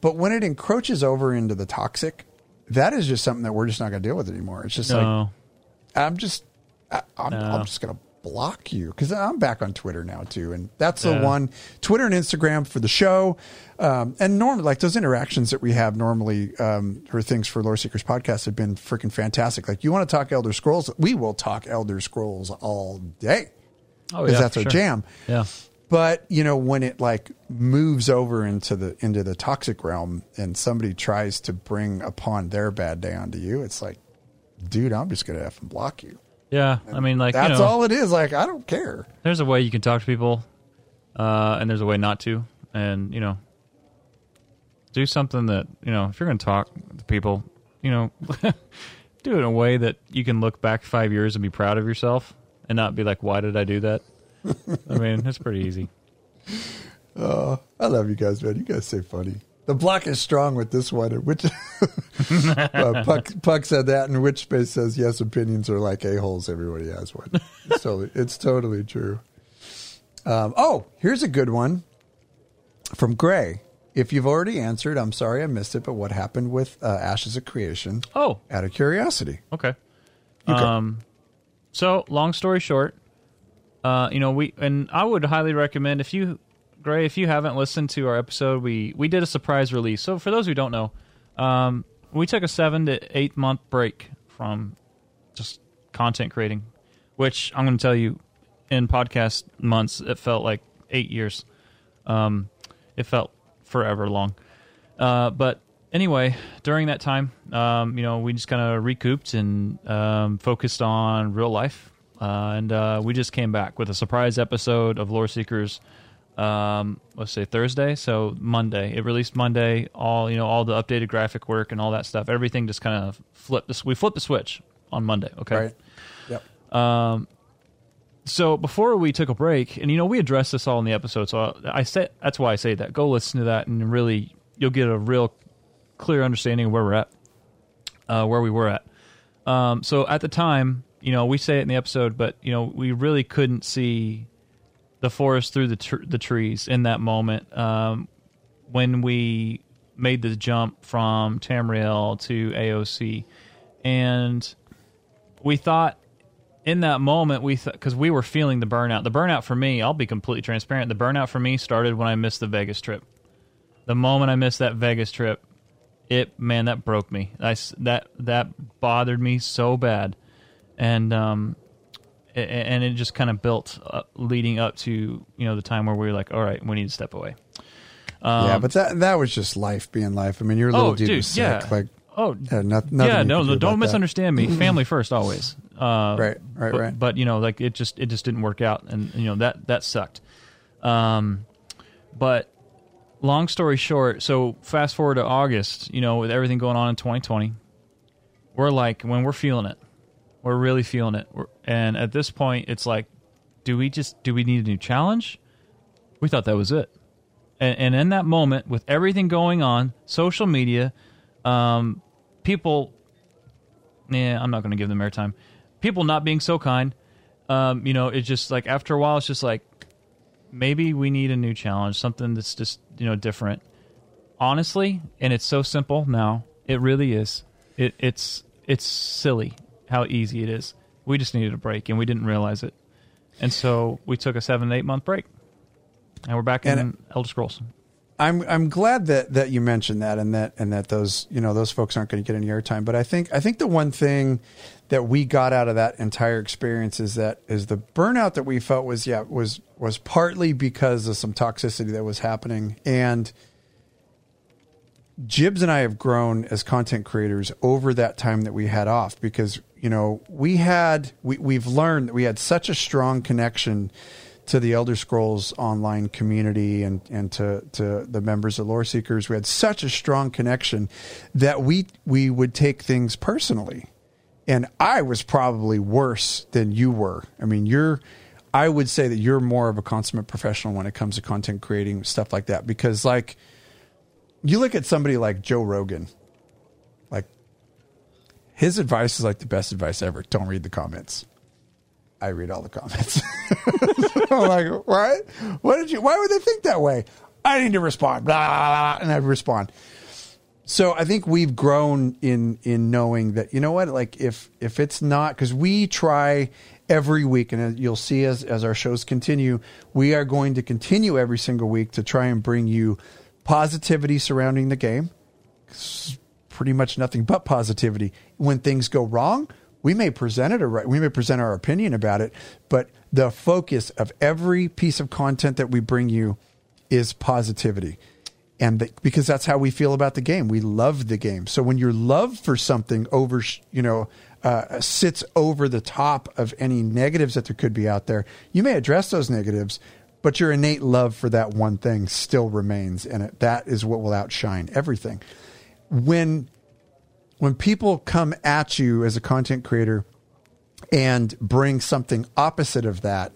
But when it encroaches over into the toxic that is just something that we're just not going to deal with anymore. It's just like i'm just I, I'm, No. I'm just going to block you because i'm back on twitter now too and that's Yeah. the one twitter and instagram for the show um, and normally like those interactions that we have normally um, for things for lore seekers podcast have been freaking fantastic like you want to talk elder scrolls we will talk elder scrolls all day Oh because yeah. that's our sure. jam Yeah. but you know when it like moves over into the into the toxic realm and somebody tries to bring upon their bad day onto you it's like dude i'm just gonna have to block you Yeah. I mean like that's you know, all it is like i don't care there's a way you can talk to people, uh, and there's a way not to, and you know, do something that you know if you're going to talk to people, you know, <laughs> do it in a way that you can look back five years and be proud of yourself, and not be like, "Why did I do that?" <laughs> I mean, it's pretty easy. Oh, I love you guys man you guys say funny the block is strong with this one which <laughs> uh, puck, puck said that and which space says yes opinions are like a-holes. Everybody has one. <laughs> It's totally, it's totally true. Um, oh here's a good one from gray. If you've already answered i'm sorry i missed it but what happened with uh, ashes of creation? Oh, out of curiosity. Okay. Okay. Um, so long story short, uh, you know, we and I would highly recommend if you, Gray, if you haven't listened to our episode, we we did a surprise release. So for those who don't know, um, we took a seven to eight month break from just content creating, which I'm going to tell you, in podcast months, it felt like eight years. Um, it felt forever long. Uh, but anyway, during that time, um, you know, we just kind of recouped and um, focused on real life. Uh, and uh, we just came back with a surprise episode of Lore Seekers. Um, let's say Thursday, so Monday. It released Monday. All you know, all the updated graphic work and all that stuff. Everything just kind of flipped. This we flipped the switch on Monday. Okay, right yep so before we took a break, and you know we addressed this all in the episode, so I said that's why I say that. Go listen to that, and really you'll get a real clear understanding of where we're at, uh, where we were at. Um, so at the time, you know, we say it in the episode, but you know we really couldn't see the forest through the tr- the trees in that moment um, when we made the jump from Tamriel to AOC, and we thought in that moment we because we were feeling the burnout. The burnout for me i'll be completely transparent the burnout for me started when i missed the vegas trip. The moment i missed that vegas trip it man that broke me. I that that bothered me so bad. And um and it just kind of built up, leading up to you know the time where we were like all right we need to step away yeah but that that was just life being life i mean your little Um, oh dude was sick yeah like Oh, Yeah, not, nothing yeah, no, no do don't about that. misunderstand me. <laughs> Family first, always. Uh, Right, right, but, right. But you know, like it just it just didn't work out, and you know that that sucked. Um, but long story short, so fast forward to August, you know, with everything going on in 2020, we're like when we're feeling it, we're really feeling it, we're, and at this point, it's like, do we just do we need a new challenge? We thought that was it, and, and in that moment, with everything going on, social media, um, people, yeah, I'm not going to give them airtime. People not being so kind, um, you know, it's just like after a while, it's just like maybe we need a new challenge, something that's just you know different. Honestly, and it's so simple now. It really is. It, it's it's silly how easy it is. We just needed a break, and we didn't realize it. And so we took a seven eight month break, and we're back in And- Elder Scrolls. I'm I'm glad that that you mentioned that and that and that those you know those folks aren't going to get any airtime. But I think I think the one thing that we got out of that entire experience is that is the burnout that we felt was yeah was was partly because of some toxicity that was happening and Jibs and I have grown as content creators over that time that we had off because you know we had we we've learned that we had such a strong connection to the Elder Scrolls online community and and to to the members of Lore Seekers. We had such a strong connection that we we would take things personally. And I was probably worse than you were. I mean you're I would say that you're more of a consummate professional when it comes to content creating stuff like that because like you look at somebody like Joe Rogan, his advice is like the best advice ever. Don't read the comments. I read all the comments. <laughs> I'm like, what? What did you? Why would they think that way? I need to respond, blah, blah, blah, and I respond. So I think we've grown in in knowing that you know what, like if if it's not because we try every week, and uh, you'll see as as our shows continue, we are going to continue every single week to try and bring you positivity surrounding the game. Pretty much nothing but positivity. When things go wrong, we may present it or we may present our opinion about it, but the focus of every piece of content that we bring you is positivity. And the, because that's how we feel about the game. We love the game. So when your love for something over, you know, uh, sits over the top of any negatives that there could be out there, you may address those negatives, but your innate love for that one thing still remains, and it, that is what will outshine everything. When when people come at you as a content creator and bring something opposite of that,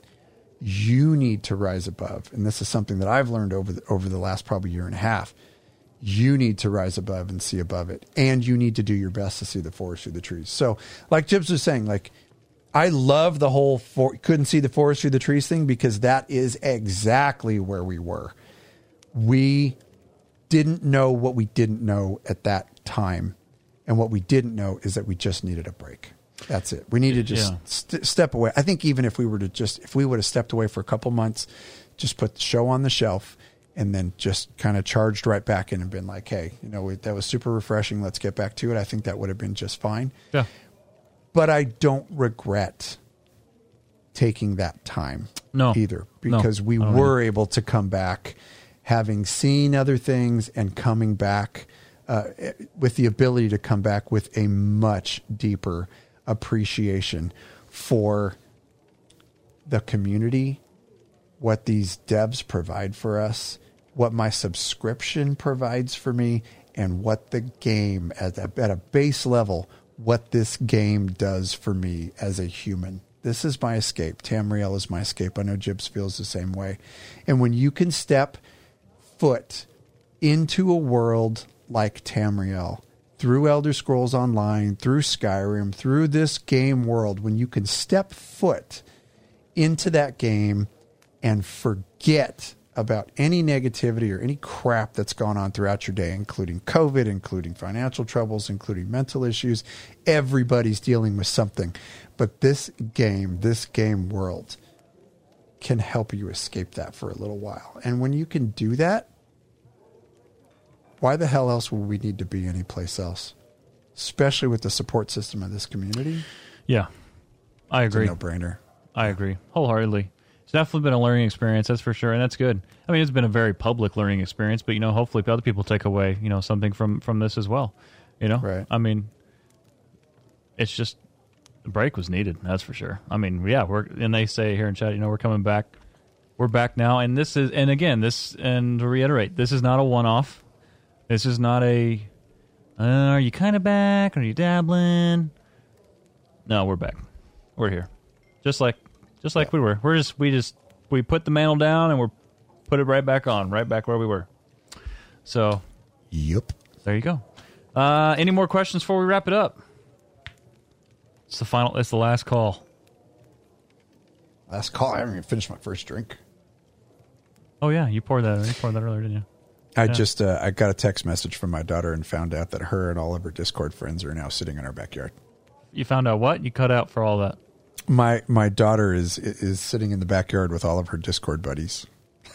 you need to rise above. And this is something that I've learned over the, over the last probably year and a half. You need to rise above and see above it, and you need to do your best to see the forest through the trees. So, like Jibs was saying, like I love the whole for, couldn't see the forest through the trees thing because that is exactly where we were. We didn't know what we didn't know at that time. And what we didn't know is that we just needed a break. That's it. We needed to just Yeah. st- step away. I think even if we were to just, if we would have stepped away for a couple months, just put the show on the shelf and then just kind of charged right back in and been like, hey, you know, we, that was super refreshing. Let's get back to it. I think that would have been just fine Yeah. but I don't regret taking that time No. either No, because we I don't were able to come back having seen other things and coming back uh, with the ability to come back with a much deeper appreciation for the community what these devs provide for us, what my subscription provides for me, and what the game at a, at a base level, what this game does for me as a human. This is my escape. Tamriel is my escape. I know Jibs feels the same way. And when you can step foot into a world like Tamriel, through Elder Scrolls Online, through Skyrim, through this game world, when you can step foot into that game and forget about any negativity or any crap that's gone on throughout your day, including COVID, including financial troubles, including mental issues. Everybody's dealing with something. But this game, this game world, can help you escape that for a little while. And when you can do that, why the hell else would we need to be anyplace else? Especially with the support system of this community. Yeah. I agree. no brainer. I agree wholeheartedly. It's definitely been a learning experience, that's for sure, and that's good. I mean, it's been a very public learning experience, but you know, hopefully, other people take away you know something from from this as well. You know, Right. I mean, it's just the break was needed. That's for sure. I mean, yeah, we're and they say here in chat, you know, we're coming back. We're back now, and this is and again, this and to reiterate, this is not a one-off. This is not a. Uh, are you kind of back? Are you dabbling? No, we're back. We're here, just like just like we were. We're just we just we put the mantle down and we're put it right back on, right back where we were. So Yep. there you go. Uh, any more questions before we wrap it up? It's the final. It's the last call. Last call. I haven't even finished my first drink. Oh yeah, you poured that. You poured that earlier, didn't you? I Yeah. just uh, I got a text message from my daughter and found out that her and all of her Discord friends are now sitting in our backyard. You found out what? You cut out for all that My my daughter is is sitting in the backyard with all of her Discord buddies.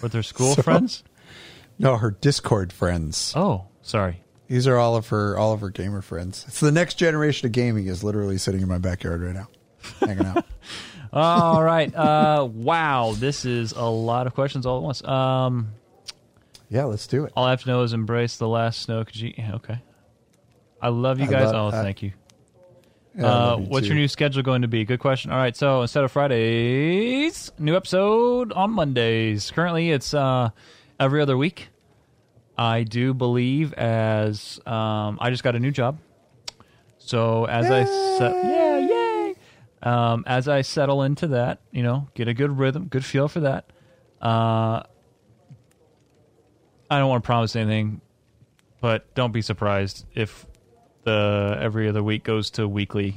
with her school <laughs> So- friends. No, her Discord friends. Oh, sorry. These are all of her all of her gamer friends. It's the next generation of gaming is literally sitting in my backyard right now, hanging out. <laughs> All right. Uh, wow, this is a lot of questions all at once. Um, Yeah, let's do it. all I have to know is embrace the last snow. You? yeah, Okay. I love you guys. love- oh, I- thank you. Yeah, Uh, you what's too. your new schedule going to be? Good question. All right, so instead of Fridays, new episode on Mondays. Currently, it's uh, every other week. I do believe as um, I just got a new job, so as I set, yeah, yay. Um, as I settle into that, you know, get a good rhythm, good feel for that. Uh, I don't want to promise anything, but don't be surprised if the every other week goes to weekly.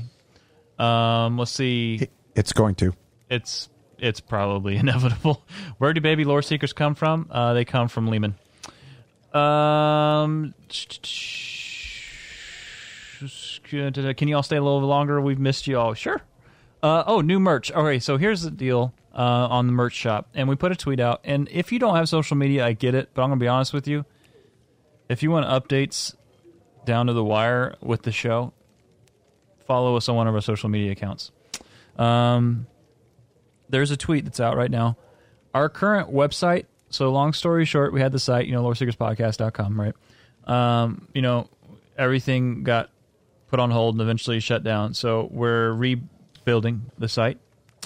Um, let's see. It's going to. It's it's probably <laughs> inevitable. Where do baby lore seekers come from? Uh, they come from Lehman. Um, can you all stay a little longer? We've missed you all. Sure. Uh, oh, new merch. Right, so here's the deal uh, on the merch shop, and we put a tweet out. And if you don't have social media, I get it, but I'm gonna be honest with you. If you want updates down to the wire with the show, follow us on one of our social media accounts. Um, there's a tweet that's out right now. Our current website. So long story short, we had the site, you know, loreseekerspodcast.com, right? Um, you know, everything got put on hold and eventually shut down. So we're rebuilding the site,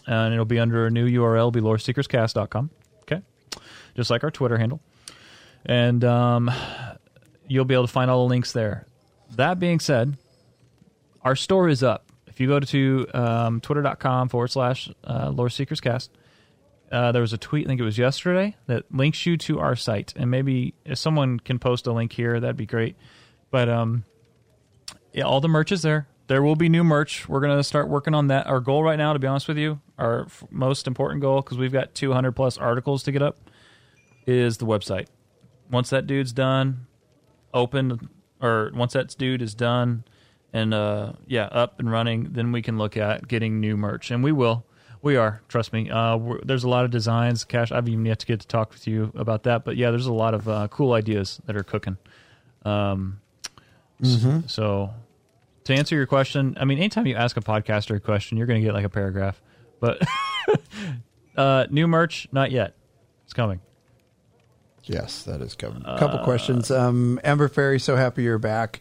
and it'll be under a new URL, be loreseekerscast.com. Okay, just like our Twitter handle, and um, you'll be able to find all the links there. That being said, our store is up. If you go to um, twitter.com forward slash uh, Lore Seekers Cast, uh, there was a tweet, I think it was yesterday, that links you to our site. And maybe if someone can post a link here, that'd be great. But um, yeah, all the merch is there. There will be new merch. We're going to start working on that. Our goal right now, to be honest with you, our f- most important goal, because we've got 200 plus articles to get up, is the website. Once that dude's done, open, or once that dude is done and uh, yeah, up and running, then we can look at getting new merch, and we will. We are, trust me. Uh, there's a lot of designs. Cash, I've even yet to get to talk with you about that, but yeah, there's a lot of uh, cool ideas that are cooking. Um, s- so to answer your question, I mean, anytime you ask a podcaster a question, you're going to get like a paragraph. But <laughs> uh, new merch, not yet. It's coming. Yes, that is coming. A couple questions. Um, Amber Fairy, so happy you're back.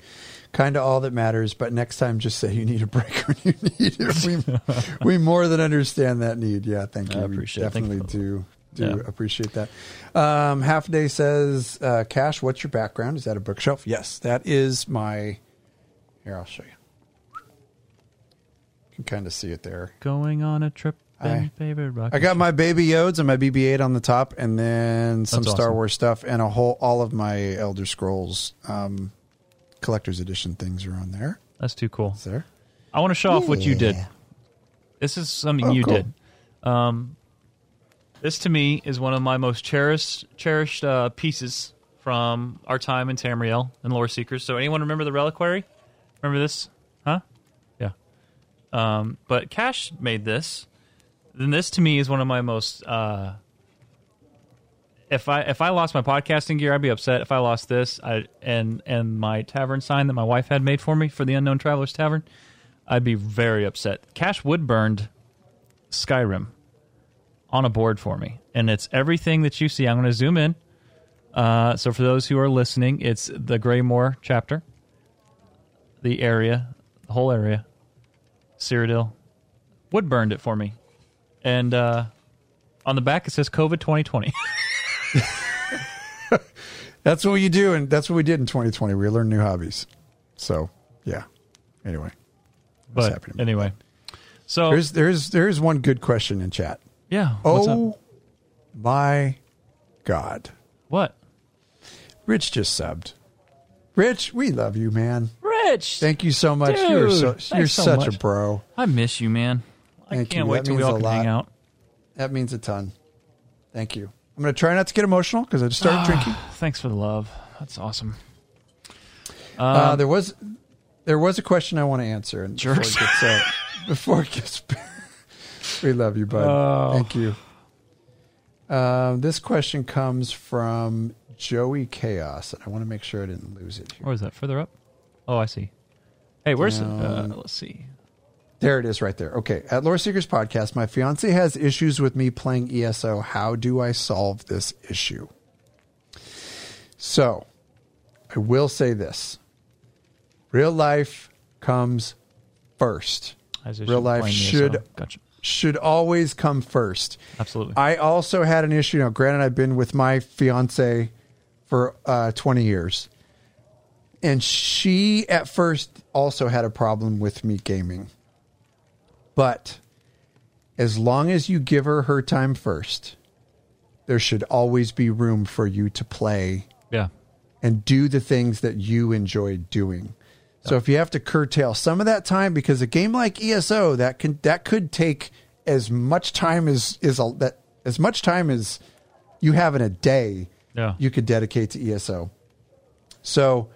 Kind of all that matters, but next time just say you need a break <laughs> when you need it. We, we more than understand that need. Yeah, thank you. I appreciate it. Definitely for- do do Yeah. appreciate that. Um, Half Day says, uh, Cash, what's your background? Is that a bookshelf? Yes, that is my. Here, I'll show you. You can kind of see it there. Going on a trip. I- I got my Baby Yodes and my BB-8 on the top, and then some That's Star awesome. Wars stuff, and a whole all of my Elder Scrolls um, collector's edition things are on there. That's too cool. Is there? I want to show off what you did. This is something Oh, you cool. did. Um, this to me is one of my most cherished cherished uh, pieces from our time in Tamriel and Lore Seekers. So anyone remember the reliquary? Remember this? Huh? Yeah. Um, but Cash made this. Then this to me is one of my most. Uh, if I if I lost my podcasting gear, I'd be upset. If I lost this, I and and my tavern sign that my wife had made for me for the Unknown Travelers Tavern, I'd be very upset. Cash wood burned Skyrim on a board for me, and it's everything that you see. I'm going to zoom in. Uh, so for those who are listening, it's the Greymoor chapter. the area, the whole area, Cyrodiil, wood burned it for me, and uh, on the back it says COVID 2020. <laughs> <laughs> That's what you do, and that's what we did in 2020. We learned new hobbies. So, yeah. Anyway, but anyway, so there's there's there's one good question in chat. yeah. Oh my God, what? Rich just subbed. Rich, we love you, man. Rich, Thank you so much. you're so you're so such much. a bro. I miss you, man. I Thank can't you. wait That till we all can hang out. That means a ton. Thank you. I'm going to try not to get emotional because I just started drinking. Thanks for the love. That's awesome. Uh, Um, there was there was a question I want to answer, and before it gets uh, <laughs> before it gets, we love you, bud. Oh. Thank you. Um, this question comes from Joey Chaos, and I want to make sure I didn't lose it here. Where is that? Further up? Oh, I see. Hey, where's Down. uh, let's see. There it is, right there. Okay, at Lore Seekers Podcast, my fiance has issues with me playing ESO. How do I solve this issue? So, I will say this: real life comes first. As Real life should. Gotcha. should always come first. Absolutely. I also had an issue. Now, granted, I've been with my fiance for uh, 20 years, and she at first also had a problem with me gaming. But as long as you give her her time first, there should always be room for you to play yeah. and do the things that you enjoy doing. So if you have to curtail some of that time because a game like ESO that can that could take as much time as is a, that as much time as you have in a day Yeah. you could dedicate to ESO. So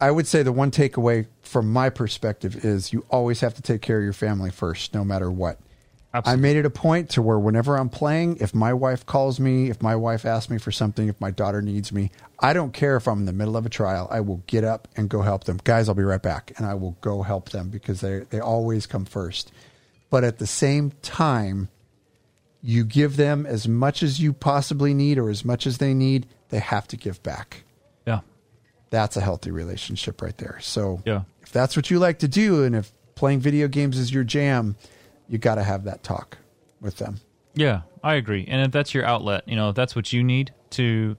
I would say the one takeaway from my perspective is you always have to take care of your family first no matter what. I made it a point to where whenever I'm playing, if my wife calls me, if my wife asks me for something, if my daughter needs me, I don't care if I'm in the middle of a trial. I will get up and go help them. Guys, I'll be right back. And I will go help them because they, they always come first. But at the same time, you give them as much as you possibly need or as much as they need, they have to give back. yeah. That's a healthy relationship right there. So Yeah. If that's what you like to do and if playing video games is your jam, you got to have that talk with them. Yeah, I agree. And if that's your outlet, you know, if that's what you need to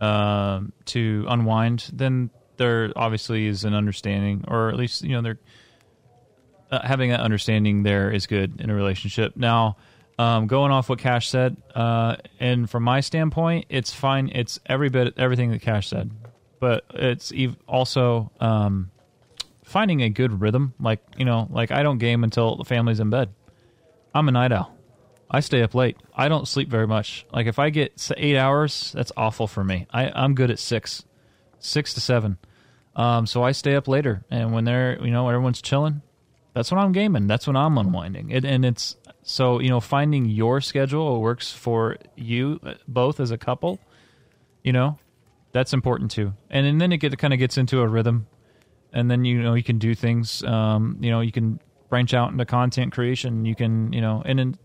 um, to unwind, then there obviously is an understanding, or at least you know, they're uh, having that understanding there is good in a relationship. Now, um, going off what Cash said, uh, and from my standpoint, it's fine. It's every bit everything that Cash said, but it's ev- also um, finding a good rhythm. Like you know, like I don't game until the family's in bed. I'm a night owl. I stay up late. I don't sleep very much. Like if I get eight hours, that's awful for me. I, I'm good at six, six to seven. Um, so I stay up later, and when they're you know everyone's chilling, that's when I'm gaming. That's when I'm unwinding. It, and it's so you know finding your schedule works for you uh, both as a couple. You know, that's important too. And, and then it get, kind of gets into a rhythm, and then you know you can do things. Um, you know you can branch out into content creation. You can you know and. then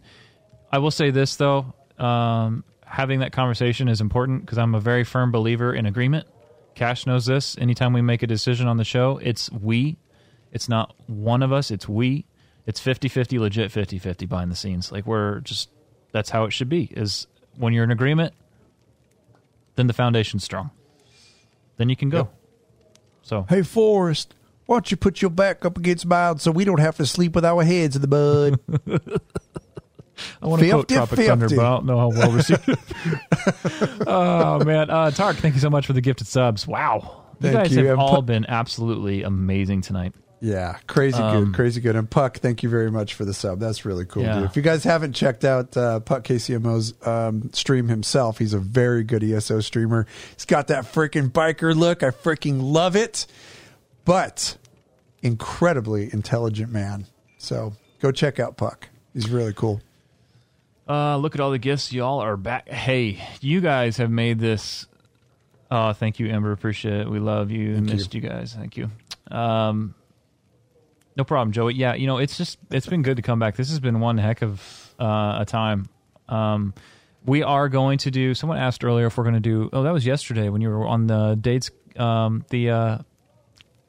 I will say this though, um, having that conversation is important because I'm a very firm believer in agreement. Cash knows this. Anytime we make a decision on the show, it's we. It's not one of us, it's we. It's 50-50, legit 50-50 behind the scenes. Like we're just that's how it should be. Is when you're in agreement, then the foundation's strong. Then you can go. Yep. So Hey, Forrest, why don't you put your back up against mine so we don't have to sleep with our heads in the mud? <laughs> I want to quote 50, Tropic Thunder, but I don't know how well received. <laughs> oh man, uh, Tark, thank you so much for the gifted subs. Wow, you Thank guys you, have and all pu- been absolutely amazing tonight. Yeah, crazy Um, good, crazy good. And Puck, thank you very much for the sub. That's really cool. Yeah. Dude. If you guys haven't checked out uh, Puck KCMO's um, stream himself, he's a very good ESO streamer. He's got that freaking biker look. I freaking love it. But incredibly intelligent man. So go check out Puck. He's really cool. Uh, look at all the gifts. Y'all are back. Hey, you guys have made this. Oh, thank you, Ember. Appreciate it. We love you. Thank you. Missed you. guys. Thank you. Um, no problem, Joey. Yeah, you know it's just it's been good to come back. This has been one heck of uh, a time. Um, we are going to do. Someone asked earlier if we're going to do. Oh, that was yesterday when you were on the dates. Um, the uh,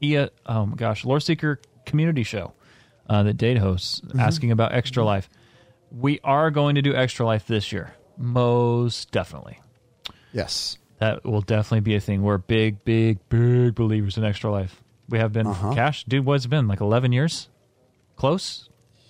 EA, oh my gosh, Lore Seeker community show uh, that Dade hosts, asking about Extra Life. We are going to do Extra Life this year, most definitely. Yes. That will definitely be a thing. We're big, big, big believers in Extra Life. We have been. Uh-huh. Cash, dude, what's it been like eleven years? Close,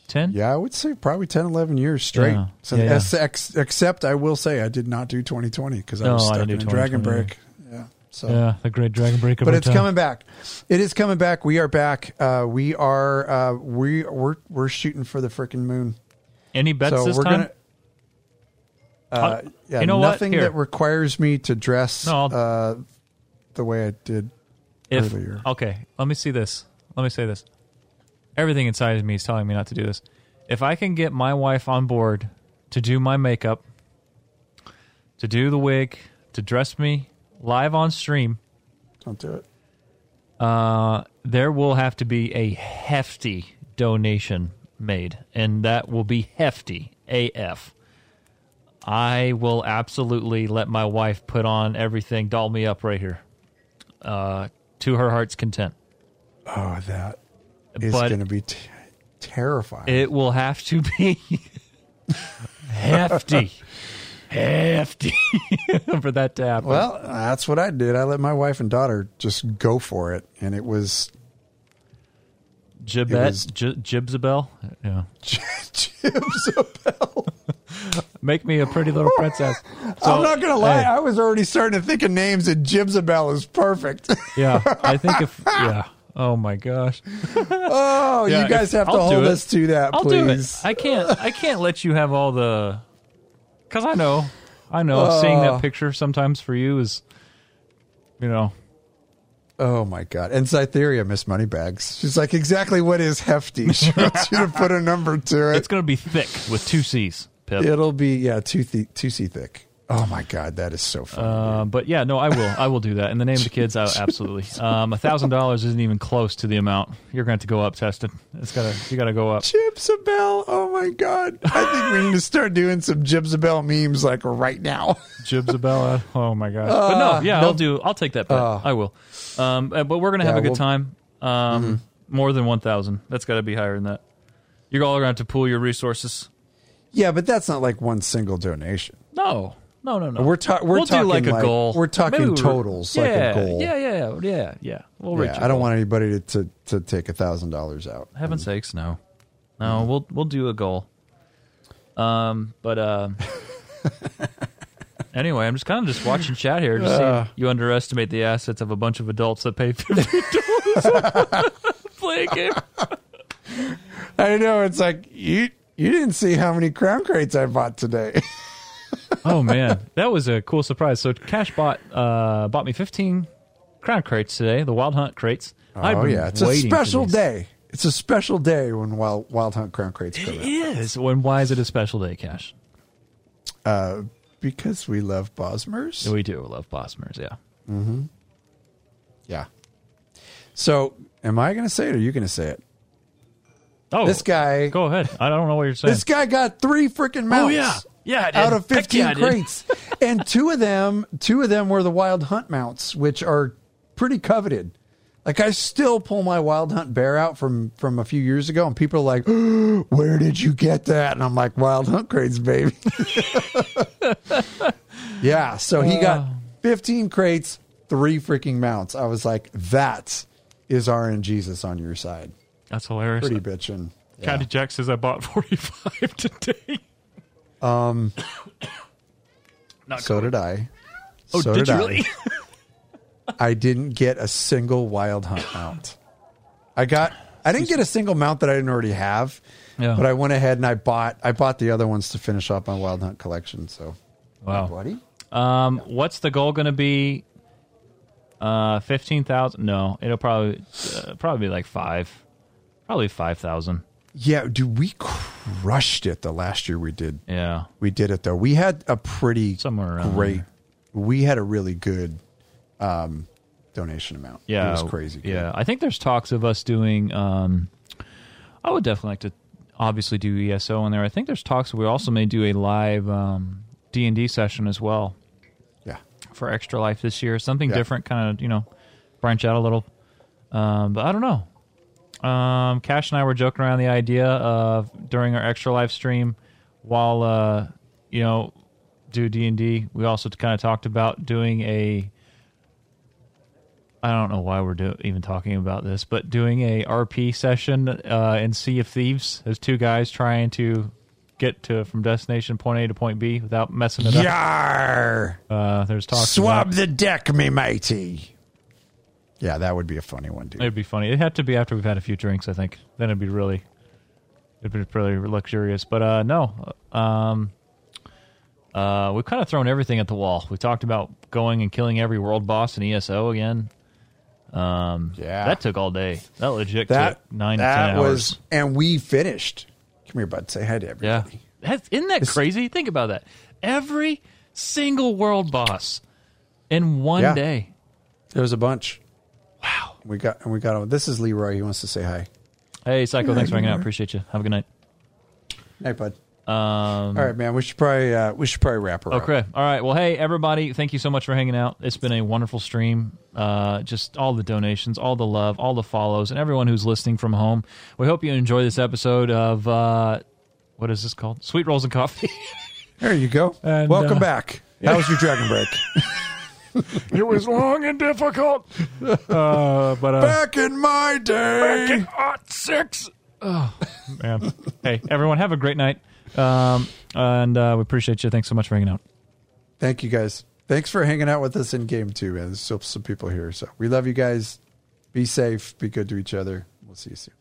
ten. Yeah, I would say probably 10, 11 years straight. Yeah. So, Yeah, yeah. ex- ex- except I will say I did not do 2020 because I was I stuck didn't in Dragon Break. Yeah. So. Yeah, the Great Dragon Break. of but it's time. coming back. It is coming back. We are back. Uh, we are. Uh, we we're we're shooting for the freaking moon. Any bets so this we're time? gonna. Uh, yeah, you know nothing that requires me to dress No, uh, the way I did if earlier. okay, let me see this. Let me say this. Everything inside of me is telling me not to do this. If I can get my wife on board to do my makeup, to do the wig, to dress me live on stream, Don't do it. uh, there will have to be a hefty donation made, and that will be hefty AF. I will absolutely let my wife put on everything, doll me up right here, uh, to her heart's content. Oh, that is But- going to be t- terrifying. It will have to be <laughs> hefty, hefty <laughs> for that to happen. well, that's what I did. I let my wife and daughter just go for it, and it was Jibet, was- J- Jibsabel, yeah. <laughs> Jibsabel. Make me a pretty little princess. <laughs> So, I'm not gonna lie. hey, I was already starting to think of names, and Jibsabel is perfect. <laughs> yeah, I think if <laughs> yeah. Oh my gosh. oh, Yeah, you guys have to I'll do hold us to that, please. I can't. I can't let you have all the. Because I know, I know. seeing Uh. that picture sometimes for you is, you know, Oh my god! And Cytheria, Miss Moneybags. She's like, exactly what is hefty? She wants you to put a number to it. it's going to be thick with two C's. Pip. It'll be yeah, two th- two c thick. Oh my god, that is so funny. Uh, but yeah, no, I will. I will do that in the name of the <laughs> kids. I, absolutely. Um, a thousand dollars isn't even close to the amount. You're going to have to go up, tested. It's gotta. You got to go up. Jibsabel. Oh my god! I think we need to start doing some Jibsabel memes like right now. <laughs> Jibsabella. Oh my gosh. but no, yeah, no. I'll do. I'll take that bet. Uh. I will. Um, uh, but we're gonna have Yeah, a good we'll- time. Um, more than one thousand. That's got to be higher than that. You're all gonna have to pool your resources. Yeah, but that's not like one single donation. No, no, no, no. We're ta- we're we'll talking do like a like- goal. we're talking we'll- totals, like a yeah, goal. Yeah, yeah, yeah, yeah, yeah. We'll reach. Yeah, a I don't goal. want anybody to to, to take a thousand dollars out. Heaven's sakes, no, no. We'll we'll do a goal. Um, but uh, <laughs> anyway, I'm just kind of just watching chat here. Just Uh. seeing you underestimate the assets of a bunch of adults that pay fifty dollars <laughs> <laughs> play a game. I know it's like you you didn't see how many crown crates I bought today. <laughs> Oh man, that was a cool surprise. So Cash bought uh bought me 15 crown crates today, the Wild Hunt crates. Oh yeah, it's a special day. It's a special day when wild wild hunt crown crates come It out. is. When why is it a special day, Cash? Uh, because we love Bosmers. We do love Bosmers, yeah. Mm-hmm. Yeah. So, am I going to say it or are you going to say it? Oh, This guy, Go ahead. I don't know what you're saying. this guy got three freaking oh, mounts. oh yeah, yeah. Out of 15 yeah, crates <laughs> and two of them two of them were the wild hunt mounts which are pretty coveted like i still pull my wild hunt bear out from from a few years ago and people are like <gasps> where did you get that and i'm like wild hunt crates baby <laughs> yeah so he got uh. 15 crates three freaking mounts i was like that is RNGesus on your side That's hilarious. pretty bitchin' Yeah. Caddy Jack says I bought <laughs> 45 today. um <coughs> Not so did i Oh, so did you I. really? <laughs> <laughs> I didn't get a single wild hunt mount. I got I didn't get a single mount that I didn't already have. Yeah. But I went ahead and I bought I bought the other ones to finish off my wild hunt collection. So Wow. buddy. Um, what's the goal going to be? Uh, fifteen thousand? No, it'll probably uh, probably be like five, probably five thousand. Yeah, dude, we crushed it the last year we did Yeah, we did it though. We had a pretty Somewhere around great there. we had a really good um donation amount. yeah, It was crazy. good. Yeah, I think there's talks of us doing. Um, I would definitely like to obviously do ESO in there. I think there's talks we also may do a live um D and D session as well Yeah. for Extra Life this year. Something Yeah. different, kind of you know, branch out a little. Um, but I don't know. Um, Cash and I were joking around the idea of during our extra live stream, while uh, you know, do D and D. We also kind of talked about doing a. I don't know why we're do, even talking about this, but doing a RP session uh, in Sea of Thieves. There's two guys trying to get to from destination point A to point B without messing it up. Yar! Uh, there's talk. Swab the deck, me matey. Yeah, that would be a funny one, dude. It'd be funny. It'd have to be after we've had a few drinks, I think. Then it'd be really, it'd be really luxurious. But uh, no, um, uh, we've kind of thrown everything at the wall. We talked about going and killing every world boss in ESO again. Um, Yeah. that took all day. That legit that took nine that to ten hours. was, and we finished. Come here, bud. Say hi to Yeah, everybody. That's, isn't that crazy? Think about that. Every single world boss in one Yeah. day. There was a bunch. Wow. We got and we got. him. This is Leroy. He wants to say hi. Hey, Psycho, thanks for hanging out. Appreciate you. Have a good night. Hey, bud. Um, All right, man. We should probably uh, we should probably wrap her up. Okay. All right. Well, hey, everybody, thank you so much for hanging out. It's been a wonderful stream. Uh, just all the donations, all the love, all the follows, and everyone who's listening from home. We hope you enjoy this episode of, uh, what is this called? Sweet Rolls and Coffee. <laughs> There you go. <laughs> And, Welcome uh, back. How was your dragon break? <laughs> <laughs> it was long and difficult. Uh, but, uh, back in my day. hot six. Oh, man. hey, everyone, have a great night. Um, and uh, we appreciate you. Thanks so much for hanging out. Thank you guys. Thanks for hanging out with us in game too, man. There's still some people here, so we love you guys. Be safe. Be good to each other. We'll see you soon.